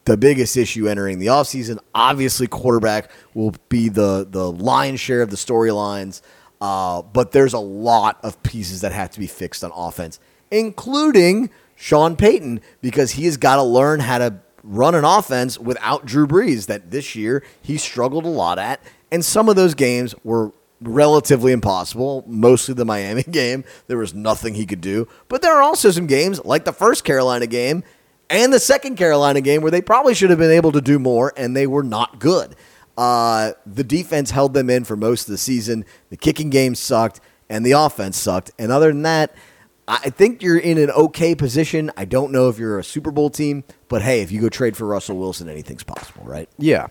the biggest issue entering the offseason. Obviously, quarterback will be the the lion's share of the storylines, uh, but there's a lot of pieces that have to be fixed on offense, including Sean Payton, because he has got to learn how to run an offense without Drew Brees that this year he struggled a lot at, and some of those games were relatively impossible. Mostly the Miami [LAUGHS] game, there was nothing he could do. But there are also some games like the first Carolina game and the second Carolina game where they probably should have been able to do more and they were not good. Uh, the defense held them in for most of the season. The kicking game sucked and the offense sucked. And other than that, I think you're in an okay position. I don't know if you're a Super Bowl team, but hey, if you go trade for Russell Wilson, anything's possible, right? Yeah.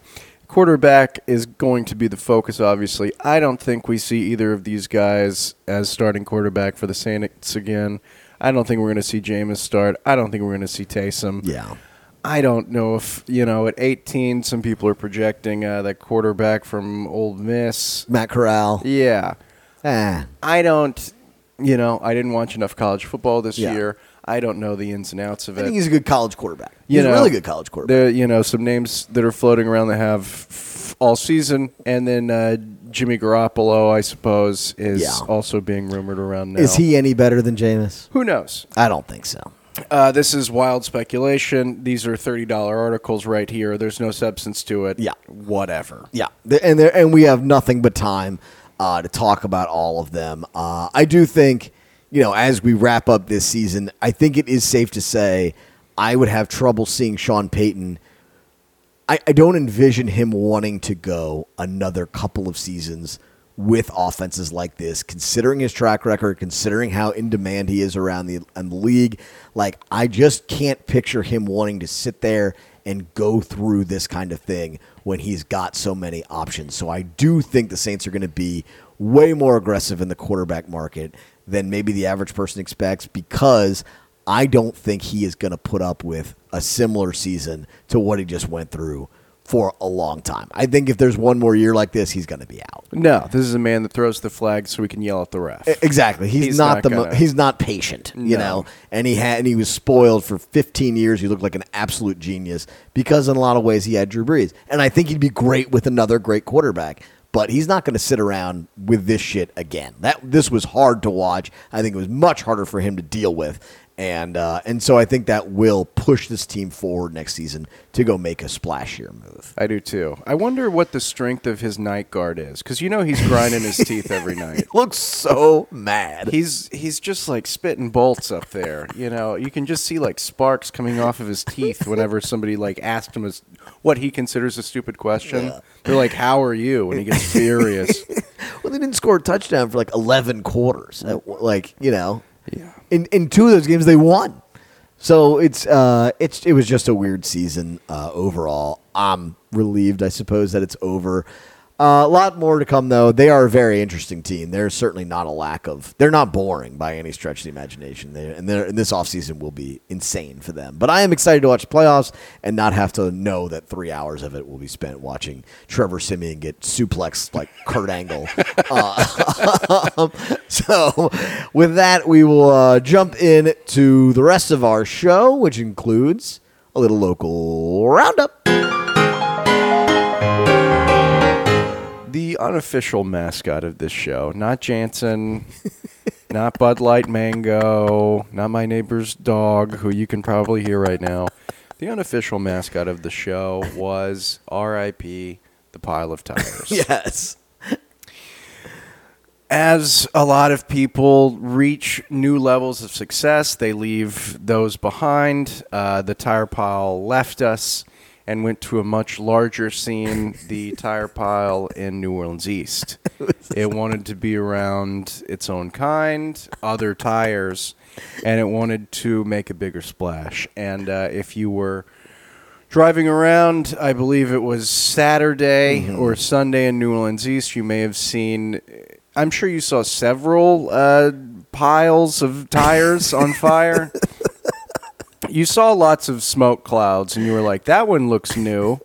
Quarterback is going to be the focus, obviously. I don't think we see either of these guys as starting quarterback for the Saints again. I don't think we're going to see Jameis start. I don't think we're going to see Taysom. Yeah. I don't know if, you know, at 18, some people are projecting uh, that quarterback from Ole Miss. Matt Corral. Yeah. Ah, I don't, you know, I didn't watch enough college football this Yeah. year. I don't know the ins and outs of it. I think he's a good college quarterback. You He's know, a really good college quarterback. There, you know, some names that are floating around that have f- all season, and then uh, Jimmy Garoppolo, I suppose, is Yeah. also being rumored around now. Is he any better than Jameis? Who knows? I don't think so. Uh, this is wild speculation. These are thirty dollar articles right here. There's no substance to it. Yeah. whatever. Yeah, and there, and we have nothing but time uh, to talk about all of them. Uh, I do think, you know, as we wrap up this season, I think it is safe to say I would have trouble seeing Sean Payton. I, I don't envision him wanting to go another couple of seasons with offenses like this, considering his track record, considering how in demand he is around the, and the league. Like, I just can't picture him wanting to sit there and go through this kind of thing when he's got so many options. So I do think the Saints are going to be way more aggressive in the quarterback market than maybe the average person expects because I don't think he is going to put up with a similar season to what he just went through for a long time. I think if there's one more year like this, he's going to be out. No, this is a man that throws the flag so we can yell at the ref. Exactly. He's, He's not, not the mo- gonna- he's not patient, you know. And he had and he was spoiled for 15 years. He looked like an absolute genius because in a lot of ways he had Drew Brees. And I think he'd be great with another great quarterback. But he's not going to sit around with this shit again. That this was hard to watch. I think it was much harder for him to deal with. And uh, and so I think that will push this team forward next season to go make a splashier move. I do too. I wonder what the strength of his night guard is, because you know he's grinding his teeth every [LAUGHS] night. Looks so mad. He's he's just like spitting bolts up there. You know, you can just see like sparks coming off of his teeth whenever somebody like asked him as what he considers a stupid question. They're like, "How are you?" and he gets furious. [LAUGHS] Well, they didn't score a touchdown for like 11 quarters. Like, you know, Yeah. In, in two of those games, they won. So it's uh, it's it was just a weird season uh, overall. I'm relieved, I suppose, that it's over. Uh, a lot more to come, though. They are a very interesting team. There's certainly not a lack of. They're not boring by any stretch of the imagination. They're, and, they're, and this offseason will be insane for them. But I am excited to watch the playoffs and not have to know that three hours of it will be spent watching Trevor Siemian get suplexed like Kurt Angle. [LAUGHS] Uh, [LAUGHS] so, with that, we will uh, jump in to the rest of our show, which includes a little local roundup. The unofficial mascot of this show, not Jansen, not Bud Light Mango, not my neighbor's dog, who you can probably hear right now. The unofficial mascot of the show was R.I.P. the pile of tires. [LAUGHS] Yes. As a lot of people reach new levels of success, they leave those behind. Uh, the tire pile left us and went to a much larger scene, the [LAUGHS] tire pile in New Orleans East. [LAUGHS] It wanted to be around its own kind, other tires, and it wanted to make a bigger splash. And uh, if you were driving around, I believe it was Saturday or Sunday in New Orleans East, you may have seen. I'm sure you saw several uh, piles of tires on fire. [LAUGHS] You saw lots of smoke clouds, and you were like, "That one looks new."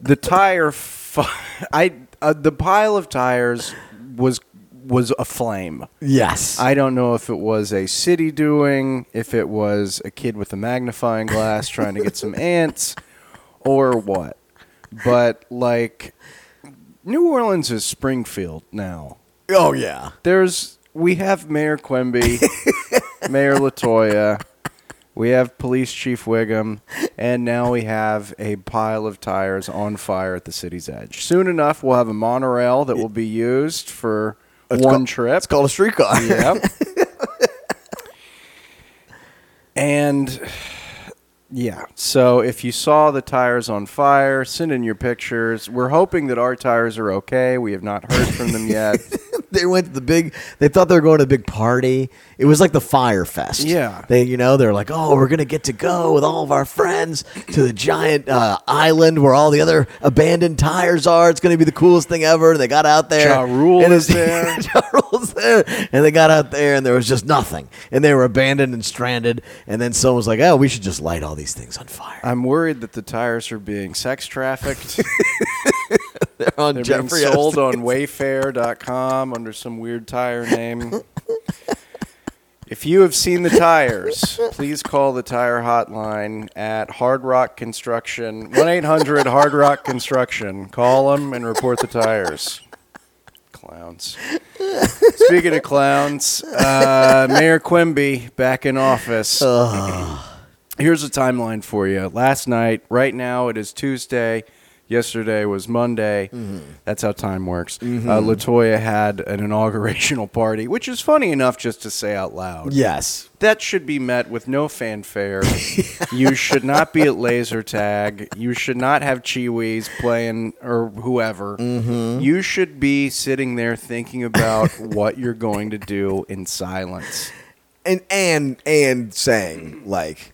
The tire, fi- I uh, the pile of tires was was aflame. Yes. I don't know if it was a city doing, if it was a kid with a magnifying glass trying to get some ants, or what. But like, New Orleans is Springfield now. oh, yeah. There's we have Mayor Quimby, [LAUGHS] Mayor Latoya, we have Police Chief Wiggum, and now we have a pile of tires on fire at the city's edge. Soon enough, we'll have a monorail that will be used for It's one called- trip. It's called a streetcar. Yep. [LAUGHS] and yeah, so if you saw the tires on fire, send in your pictures. We're hoping that our tires are okay. We have not heard from them yet. [LAUGHS] they went to the big. They thought they were going to a big party. It was like the Fyre Fest. Yeah. They, you know, they're like, oh, we're gonna get to go with all of our friends to the giant uh, island where all the other abandoned tires are. It's gonna be the coolest thing ever. And they got out there. Ja Rule and is [LAUGHS] there. [LAUGHS] ja Rule's there, and they got out there, and there was just nothing, and they were abandoned and stranded. And then someone was like, oh, we should just light all these things on fire. I'm worried that the tires are being sex trafficked. [LAUGHS] They're on They're Jeffrey being sold Epstein. on Wayfair.com under some weird tire name. If you have seen the tires, please call the tire hotline at Hard Rock Construction, 1 800 Hard Rock Construction. Call them and report the tires. Clowns. Speaking of clowns, uh, Mayor Quimby back in office. Here's a timeline for you. Last night, right now, it is Tuesday. Yesterday was Monday. Mm-hmm. That's how time works. Uh, mm-hmm. Latoya had an inaugurational party, which is funny enough just to say out loud. Yes. That should be met with no fanfare. [LAUGHS] you should not be at laser tag. You should not have Chiwis playing or whoever. Mm-hmm. You should be sitting there thinking about [LAUGHS] what you're going to do in silence. And and and saying like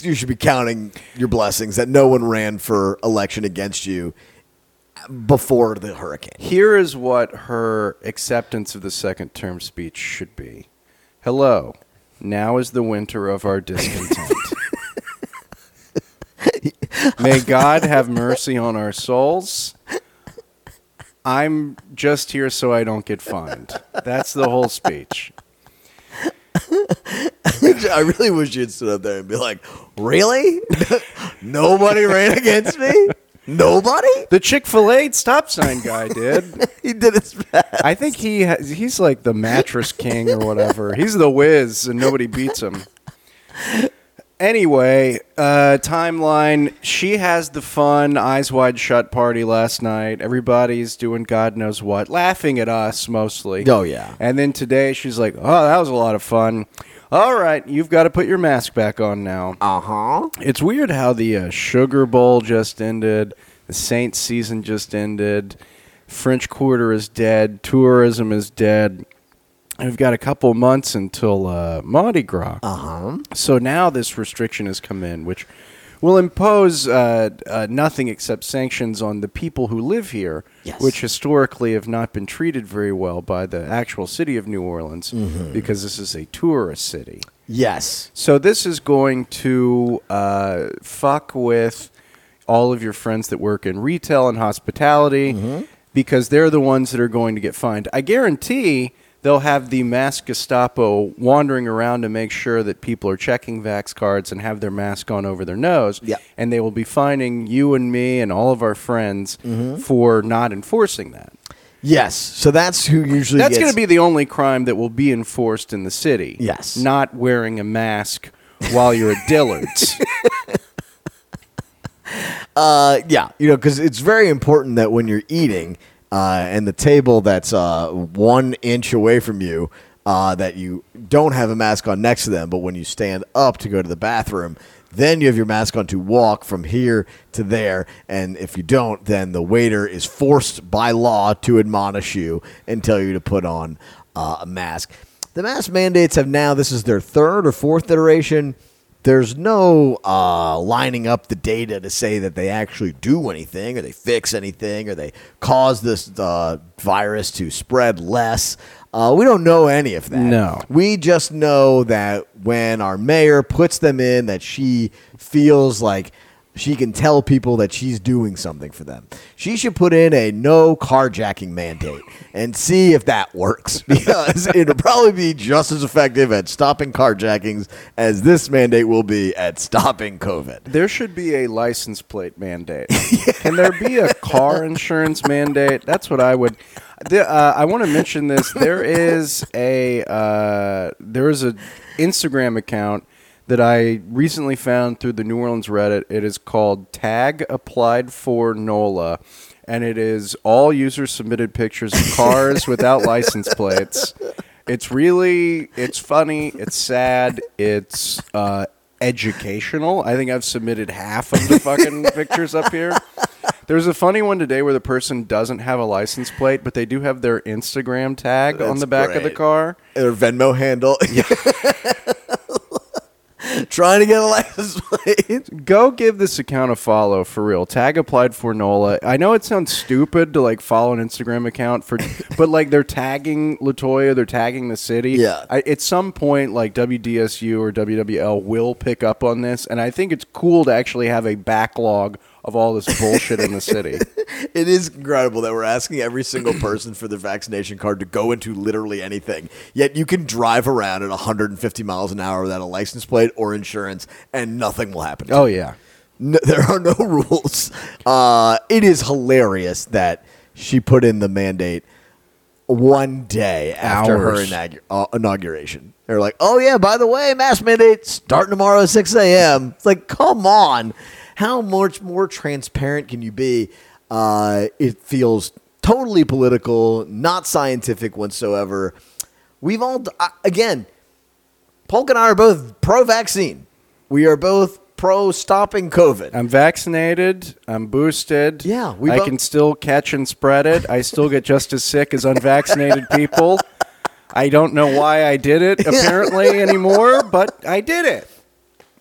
you should be counting your blessings that no one ran for election against you before the hurricane. Here is what her acceptance of the second term speech should be. Hello. Now is the winter of our discontent. [LAUGHS] May God have mercy on our souls. I'm just here so I don't get fined. That's the whole speech. [LAUGHS] I really wish you'd stood up there and be like, "Really? [LAUGHS] Nobody ran against me? Nobody? The Chick Fil A stop sign guy did. [LAUGHS] He did his best." I think he ha- he's like the mattress king or whatever. He's the whiz, and nobody beats him. Anyway, uh, timeline. She has the fun eyes wide shut party last night. Everybody's doing God knows what, laughing at us mostly. Oh, yeah. And then today she's like, "Oh, that was a lot of fun." All right, you've got to put your mask back on now. Uh huh. It's weird how the uh, Sugar Bowl just ended, the Saints season just ended, French Quarter is dead, tourism is dead. We've got a couple months until uh, Mardi Gras. Uh huh. So now this restriction has come in, which will impose uh, uh, nothing except sanctions on the people who live here, Yes. which historically have not been treated very well by the actual city of New Orleans because this is a tourist city. Yes. So this is going to uh, fuck with all of your friends that work in retail and hospitality because they're the ones that are going to get fined. I guarantee they'll have the mask Gestapo wandering around to make sure that people are checking vax cards and have their mask on over their nose. Yeah. And they will be fining you and me and all of our friends for not enforcing that. Yes. So that's who usually. That's going to be the only crime that will be enforced in the city. Yes. Not wearing a mask while you're at Dillard's. [LAUGHS] Uh, yeah, you know, because it's very important that when you're eating uh, and the table that's uh, one inch away from you, uh, that you don't have a mask on next to them. But when you stand up to go to the bathroom, then you have your mask on to walk from here to there. And if you don't, then the waiter is forced by law to admonish you and tell you to put on uh, a mask. The mask mandates have now, this is their third or fourth iteration there's no uh, lining up the data to say that they actually do anything or they fix anything or they cause this uh, virus to spread less. Uh, we don't know any of that. No. We just know that when our mayor puts them in, that she feels like she can tell people that she's doing something for them. She should put in a no carjacking mandate and see if that works [LAUGHS] because it'll probably be just as effective at stopping carjackings as this mandate will be at stopping COVID. there should be a license plate mandate. [LAUGHS] Can there be a car insurance mandate? That's what I would. Uh, I want to mention this. There is a uh, there is a Instagram account that I recently found through the New Orleans Reddit. It is called Tag Applied for NOLA, and it is all user submitted pictures of cars [LAUGHS] without license plates. It's really it's funny, it's sad, it's uh, educational. I think I've submitted half of the fucking [LAUGHS] pictures up here. There's a funny one today where the person doesn't have a license plate, but they do have their Instagram tag on That's the back of the great. car. Or Venmo handle. [LAUGHS] Trying to get a license [LAUGHS] plate. Go give this account a follow for real. Tag applied for NOLA. I know it sounds stupid to like follow an Instagram account for, [LAUGHS] but like they're tagging Latoya, they're tagging the city. Yeah. I, at some point, like WDSU or WWL will pick up on this, and I think it's cool to actually have a backlog of all this bullshit in the city. [LAUGHS] It is incredible that we're asking every single person for their vaccination card to go into literally anything. Yet you can drive around at 150 miles an hour without a license plate or insurance, and nothing will happen. to Oh yeah. No, [LAUGHS] there are no [LAUGHS] rules. Uh, it is hilarious that she put in the mandate. one day after her Hours. inaugu- uh, inauguration. They're like, "Oh yeah, by the way, mask mandate starting tomorrow at 6 a.m." It's like, come on, how much more transparent can you be? Uh, it feels totally political, not scientific whatsoever. We've all, uh, again, Polk and I are both pro-vaccine. We are both pro stopping COVID. I'm vaccinated. I'm boosted. Yeah, we I both- can still catch and spread it. I still get just as sick as unvaccinated people. I don't know why I did it apparently [LAUGHS] anymore, but I did it.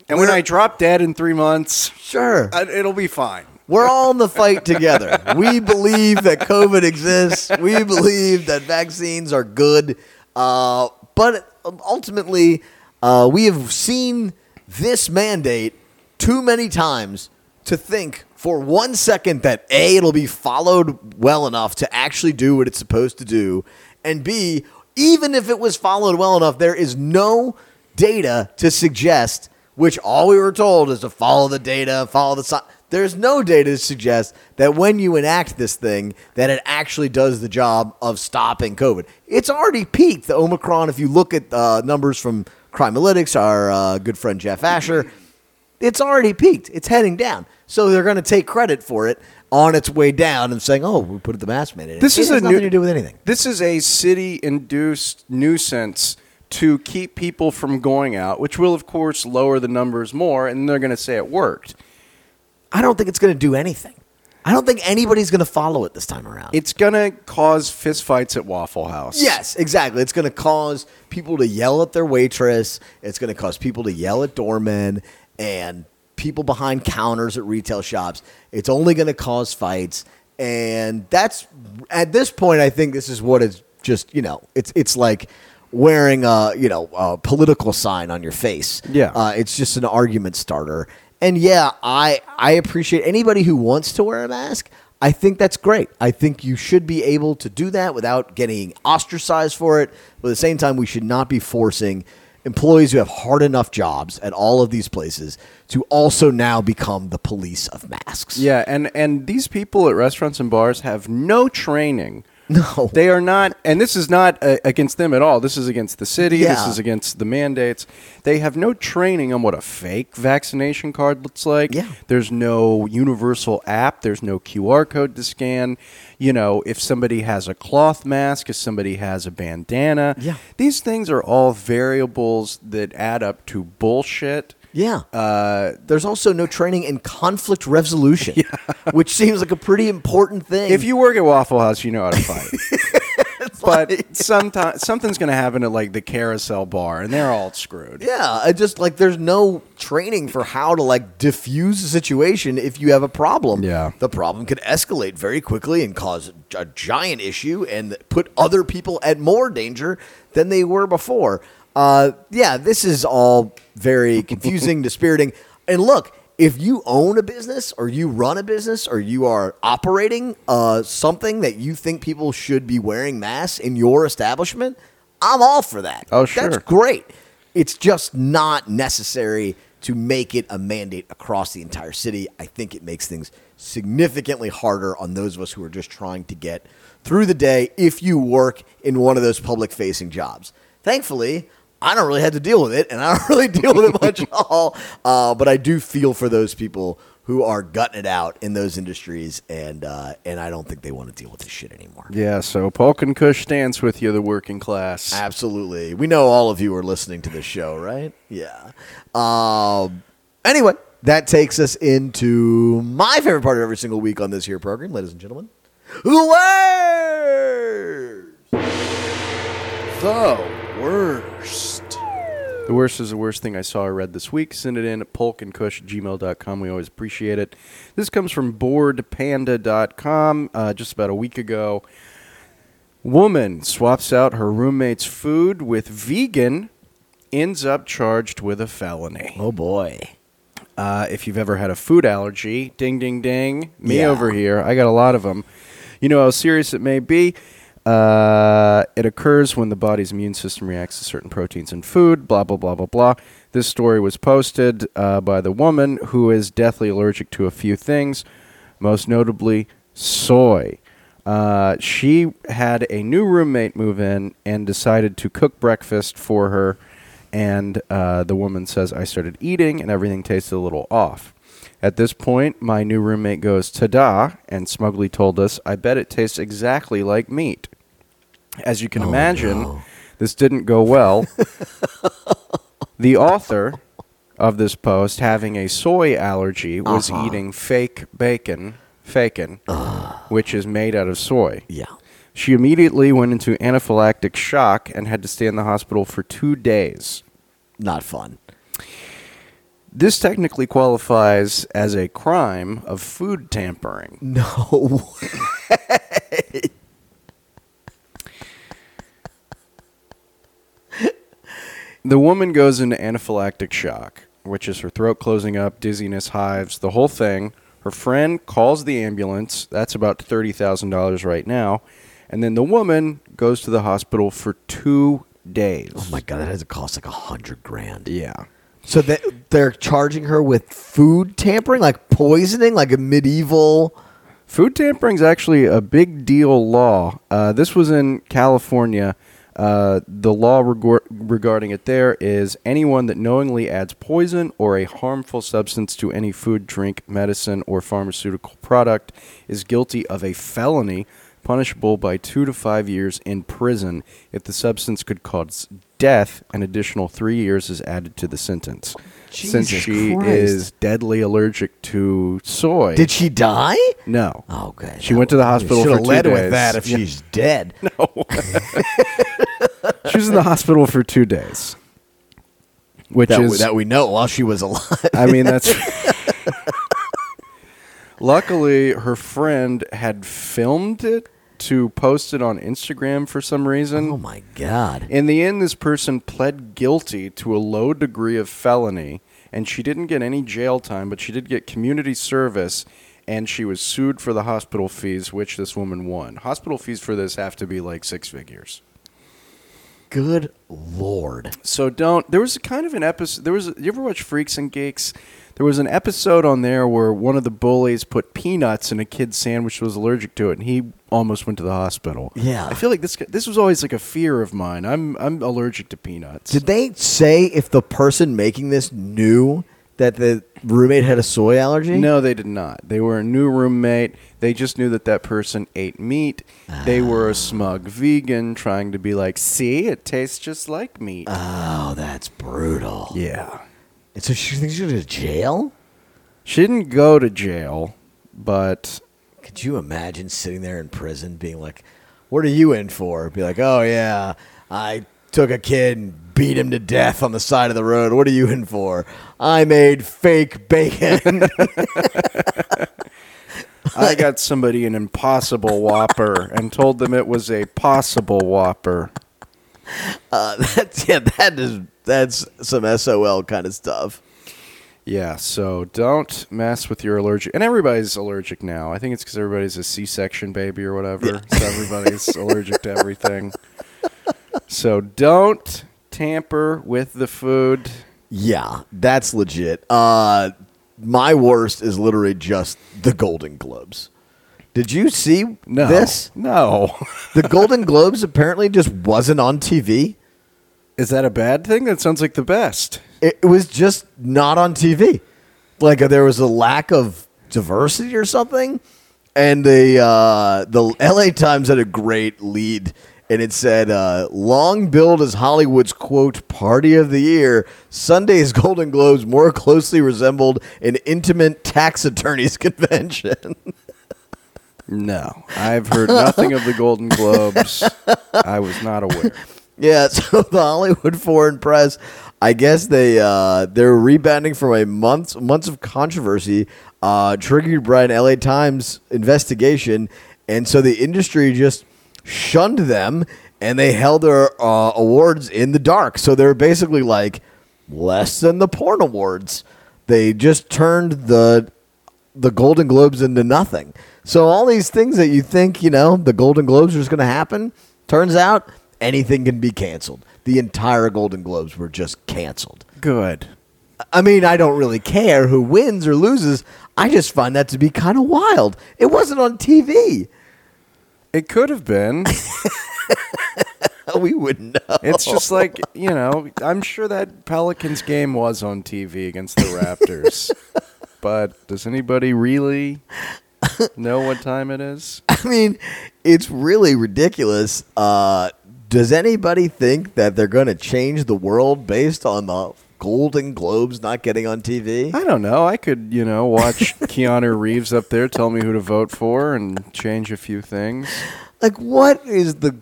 And when I drop dead in three months, Sure. I- it'll be fine. We're all in the fight together. We believe that COVID exists. We believe that vaccines are good. Uh, but ultimately, uh, we have seen this mandate too many times to think for one second that A, it'll be followed well enough to actually do what it's supposed to do, and B, even if it was followed well enough, there is no data to suggest, which all we were told is to follow the data, follow the science. There's no data to suggest that when you enact this thing, that it actually does the job of stopping COVID. It's already peaked. The Omicron, if you look at uh, numbers from Crimealytics, our uh, good friend Jeff Asher, it's already peaked. It's heading down. So they're going to take credit for it on its way down and saying, "Oh, we put the mask mandate." in." This it is has a nothing new- to do with anything. This is a city induced nuisance to keep people from going out, which will, of course, lower the numbers more, and they're going to say it worked. I don't think it's going to do anything. I don't think anybody's going to follow it this time around. It's going to cause fistfights at Waffle House. Yes, exactly. It's going to cause people to yell at their waitress. It's going to cause people to yell at doormen and people behind counters at retail shops. It's only going to cause fights, and that's at this point. I think this is what is just you know it's it's like wearing a you know a political sign on your face. Yeah. uh, it's just an argument starter. And yeah, I I appreciate anybody who wants to wear a mask. I think that's great. I think you should be able to do that without getting ostracized for it. But at the same time, we should not be forcing employees who have hard enough jobs at all of these places to also now become the police of masks. Yeah, and and these people at restaurants and bars have no training. [LAUGHS] No. They are not, and this is not uh, against them at all. This is against the city. This is against the mandates. They have no training on what a fake vaccination card looks like. Yeah. There's no universal app. There's no QR code to scan. You know, if somebody has a cloth mask, if somebody has a bandana. Yeah. These things are all variables that add up to bullshit. Yeah. Uh, There's also no training in conflict resolution, [LAUGHS] which seems like a pretty important thing. If you work at Waffle House, you know how to fight. [LAUGHS] but like- sometimes something's going to happen at like the carousel bar, and they're all screwed. Yeah, I just like there's no training for how to like diffuse a situation if you have a problem. Yeah. The problem could escalate very quickly and cause a giant issue and put other people at more danger than they were before. Uh, yeah, this is all very confusing, [LAUGHS] dispiriting. And look, if you own a business or you run a business or you are operating uh, something that you think people should be wearing masks in your establishment, I'm all for that. Oh, sure. That's great. It's just not necessary to make it a mandate across the entire city. I think it makes things significantly harder on those of us who are just trying to get through the day if you work in one of those public facing jobs. Thankfully, I don't really have to deal with it, and I don't [LAUGHS] really deal with it much at all. Uh, but I do feel for those people who are gutting it out in those industries, and uh, and I don't think they want to deal with this shit anymore. Yeah, so Polk and Kush stands with you, the working class. Absolutely. We know all of you are listening to this show, right? Yeah. Um, anyway, that takes us into my favorite part of every single week on this here program, ladies and gentlemen. The. The worst. The worst is the worst thing I saw or read this week. Send it in at polkandkush at gmail.com. We always appreciate it. This comes from boredpanda.com uh, just about a week ago. Woman swaps out her roommate's food with vegan, ends up charged with a felony. Oh, boy. Uh, if you've ever had a food allergy, ding, ding, ding. Me Yeah. over here. I got a lot of them. You know how serious it may be. Uh, it occurs when the body's immune system reacts to certain proteins in food, blah, blah, blah, blah, blah. This story was posted uh, by the woman who is deathly allergic to a few things, most notably soy. Uh, she had a new roommate move in and decided to cook breakfast for her. And uh, the woman says, I started eating and everything tasted a little off. At this point, my new roommate goes, ta da, and smugly told us, I bet it tastes exactly like meat. As you can oh, imagine, this didn't go well. [LAUGHS] the author of this post, having a soy allergy, was uh-huh. eating fake bacon, fakin, uh. which is made out of soy. Yeah. She immediately went into anaphylactic shock and had to stay in the hospital for two days. Not fun. This technically qualifies as a crime of food tampering. No. [LAUGHS] The woman goes into anaphylactic shock, which is her throat closing up, dizziness, hives, the whole thing. Her friend calls the ambulance. That's about $30,000 right now. And then the woman goes to the hospital for two days. Oh my god, that has to cost like a hundred grand. Yeah. So that they're charging her with food tampering, like poisoning, like a medieval. Food tampering is actually a big deal law. Uh, this was in California. Uh, the law regarding it there is anyone that knowingly adds poison or a harmful substance to any food, drink, medicine, or pharmaceutical product is guilty of a felony punishable by two to five years in prison. If the substance could cause death, an additional three years is added to the sentence. Since Jesus she Christ. is deadly allergic to soy. Did she die? No. Oh, okay. She went to the hospital for two led days. with that if she's dead. [LAUGHS] No. She was in the hospital for two days. Which that, is, we, that we know while she was alive. I mean, that's. [LAUGHS] Luckily, her friend had filmed it to post it on Instagram for some reason. oh my god. In the end, this person pled guilty to a low degree of felony, and she didn't get any jail time, but she did get community service, and she was sued for the hospital fees, which this woman won. Hospital fees for this have to be like six figures. Good lord. So don't. There was a kind of an episode. There was. You ever watch Freaks and Geeks? There was an episode on there where one of the bullies put peanuts in a kid's sandwich that was allergic to it, and he almost went to the hospital. Yeah. I feel like this. This was always like a fear of mine. I'm I'm allergic to peanuts. Did they say if the person making this knew that the roommate had a soy allergy? No, they did not. They were a new roommate. They just knew that that person ate meat. They were a smug vegan trying to be like, see, it tastes just like meat. Oh, that's brutal. yeah. And so she thinks she's going to jail? She didn't go to jail, but Could you imagine sitting there in prison being like, what are you in for? Be like, oh, yeah, I took a kid and beat him to death on the side of the road. What are you in for? I made fake bacon. [LAUGHS] I got somebody an impossible whopper and told them it was a possible whopper. uh, [LAUGHS] that's, yeah, that is, that's some SOL kind of stuff. Yeah, so don't mess with your allergic. And everybody's allergic now. I think it's because everybody's a C-section baby or whatever. So everybody's allergic to everything. [LAUGHS] So don't tamper with the food. Yeah, that's legit. Uh, my worst is literally just the Golden Globes. Did you see No, this? no. [LAUGHS] The Golden Globes apparently just wasn't on TV. Is that a bad thing? That sounds like the best. It, was just not on TV. Like there was a lack of diversity or something. And the uh, the L.A. Times had a great lead, and it said, uh, "Long billed as Hollywood's quote party of the year, Sunday's [LAUGHS] Golden Globes more closely resembled an intimate tax attorneys [LAUGHS] convention." No, I've heard nothing of the Golden Globes. [LAUGHS] I was not aware. Yeah, so the Hollywood Foreign Press, I guess they uh, they're rebounding from a months months of controversy uh, triggered by an LA Times investigation, and so the industry just shunned them, and they held their uh, awards in the dark. So they're basically like less than the porn awards. They just turned the the Golden Globes into nothing. So all these things that you think, you know, the Golden Globes are just going to happen, turns out anything can be canceled. The entire Golden Globes were just canceled. Good. I mean, I don't really care who wins or loses. I just find that to be kind of wild. It wasn't on TV. It could have been. [LAUGHS] we wouldn't know. It's just like, you know, I'm sure that Pelicans game was on TV against the Raptors. [LAUGHS] but does anybody really know what time it is? [LAUGHS] I mean, it's really ridiculous. Uh, does anybody think that they're going to change the world based on the Golden Globes not getting on TV? I don't know. I could, you know, watch [LAUGHS] Keanu Reeves up there tell me who to vote for and change a few things. Like, what is the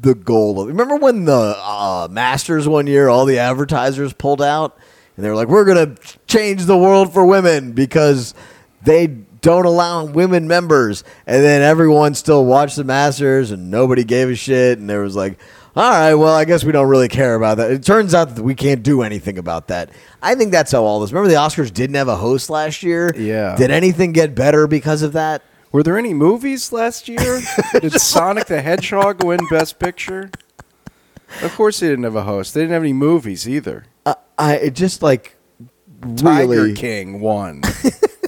the goal of? Remember when the uh, Masters one year, all the advertisers pulled out, and they were like, "We're going to change the world for women because they don't allow women members," and then everyone still watched the Masters, and nobody gave a shit, and there was like. All right, well, I guess we don't really care about that. It turns out that we can't do anything about that. I think that's how all this. Remember, the Oscars didn't have a host last year. Yeah. Did anything get better because of that? Were there any movies last year? [LAUGHS] Did Sonic the Hedgehog win Best Picture? Of course, they didn't have a host. They didn't have any movies either. Uh, I it just like Tiger. King won. [LAUGHS]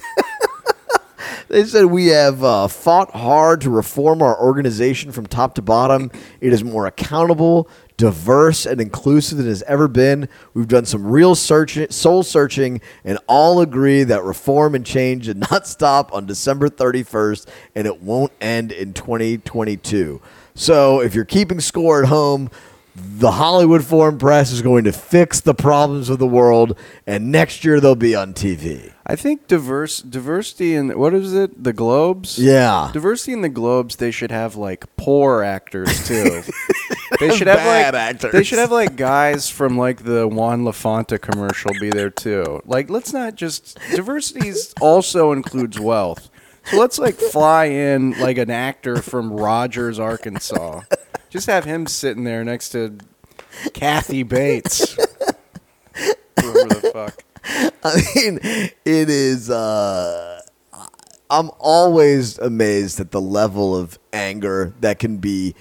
They said we have uh, fought hard to reform our organization from top to bottom. It is more accountable, diverse, and inclusive than it has ever been. We've done some real search, soul searching, and all agree that reform and change did not [LAUGHS] stop on December 31st, and it won't end in 2022. So if you're keeping score at home, the Hollywood Foreign Press is going to fix the problems of the world, and next year they'll be on TV. I think diverse diversity in what is it? The Globes. Yeah. Diversity in the Globes. They should have like poor actors too. [LAUGHS] they should have Bad like actors. they should have like guys from like the Juan LaFonta commercial be there too. Like let's not just diversity also includes wealth. So let's like fly in like an actor from Rogers, Arkansas. Just have him sitting there next to Kathy Bates. [LAUGHS] Whoever the fuck. I mean, it is. Uh, I'm always amazed at the level of anger that can be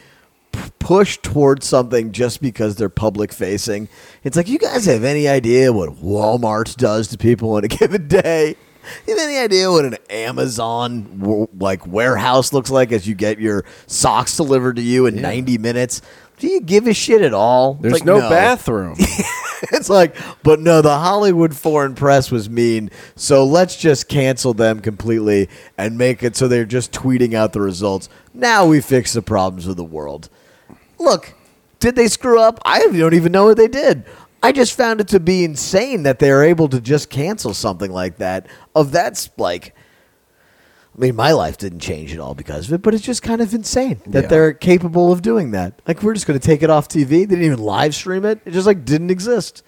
p- pushed towards something just because they're public facing. It's like you guys have any idea what Walmart does to people on a given day? [LAUGHS] You have any idea what an Amazon like warehouse looks like as you get your socks delivered to you in 90 minutes? Do you give a shit at all? There's like, no, bathroom. [LAUGHS] it's like, but no, the Hollywood foreign press was mean, so let's just cancel them completely and make it so they're just tweeting out the results. Now we fix the problems of the world. Look, did they screw up? I don't even know what they did. I just found it to be insane that they are able to just cancel something like that. Of that's like, I mean, my life didn't change at all because of it, but it's just kind of insane that Yeah. they're capable of doing that. Like, we're just going to take it off TV. They didn't even live stream it. It just like didn't exist.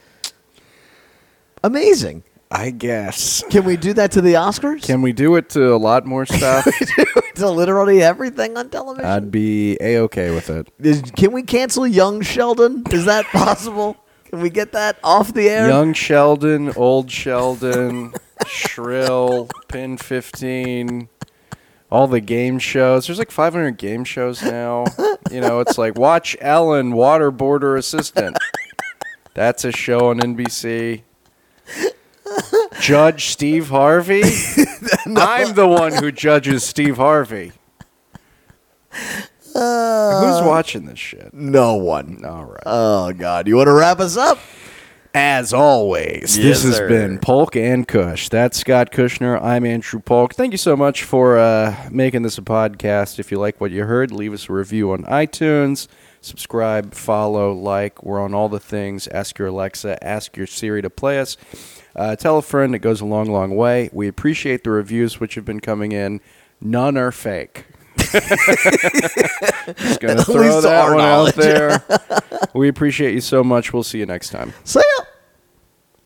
Amazing. I guess. Can we do that to the Oscars? Can we do it to a lot more stuff? [LAUGHS] to literally everything on television? I'd be a okay with it. Is, can we cancel Young Sheldon? Is that possible? Can we get that off the air? Young Sheldon, old Sheldon, [LAUGHS] Shrill, PEN15, all the game shows. There's like 500 game shows now. You know, it's like watch Ellen, water border assistant. That's a show on NBC. Judge Steve Harvey. [LAUGHS] I'm the one who judges Steve Harvey. Who's watching this shit? no one. All right. Oh God! You want to wrap us up? As always, Yes, this has sir. been Polk and Kush. That's Scott Kushner. I'm Andrew Polk. Thank you so much for uh, making this a podcast. If you like what you heard, leave us a review on iTunes. Subscribe, follow, like. We're on all the things. Ask your Alexa, ask your Siri to play us. Uh, tell a friend. It goes a long, long way. We appreciate the reviews which have been coming in. None are fake. Just gonna [LAUGHS] At throw least to that our one knowledge. out there. [LAUGHS] we appreciate you so much. We'll see you next time. See ya.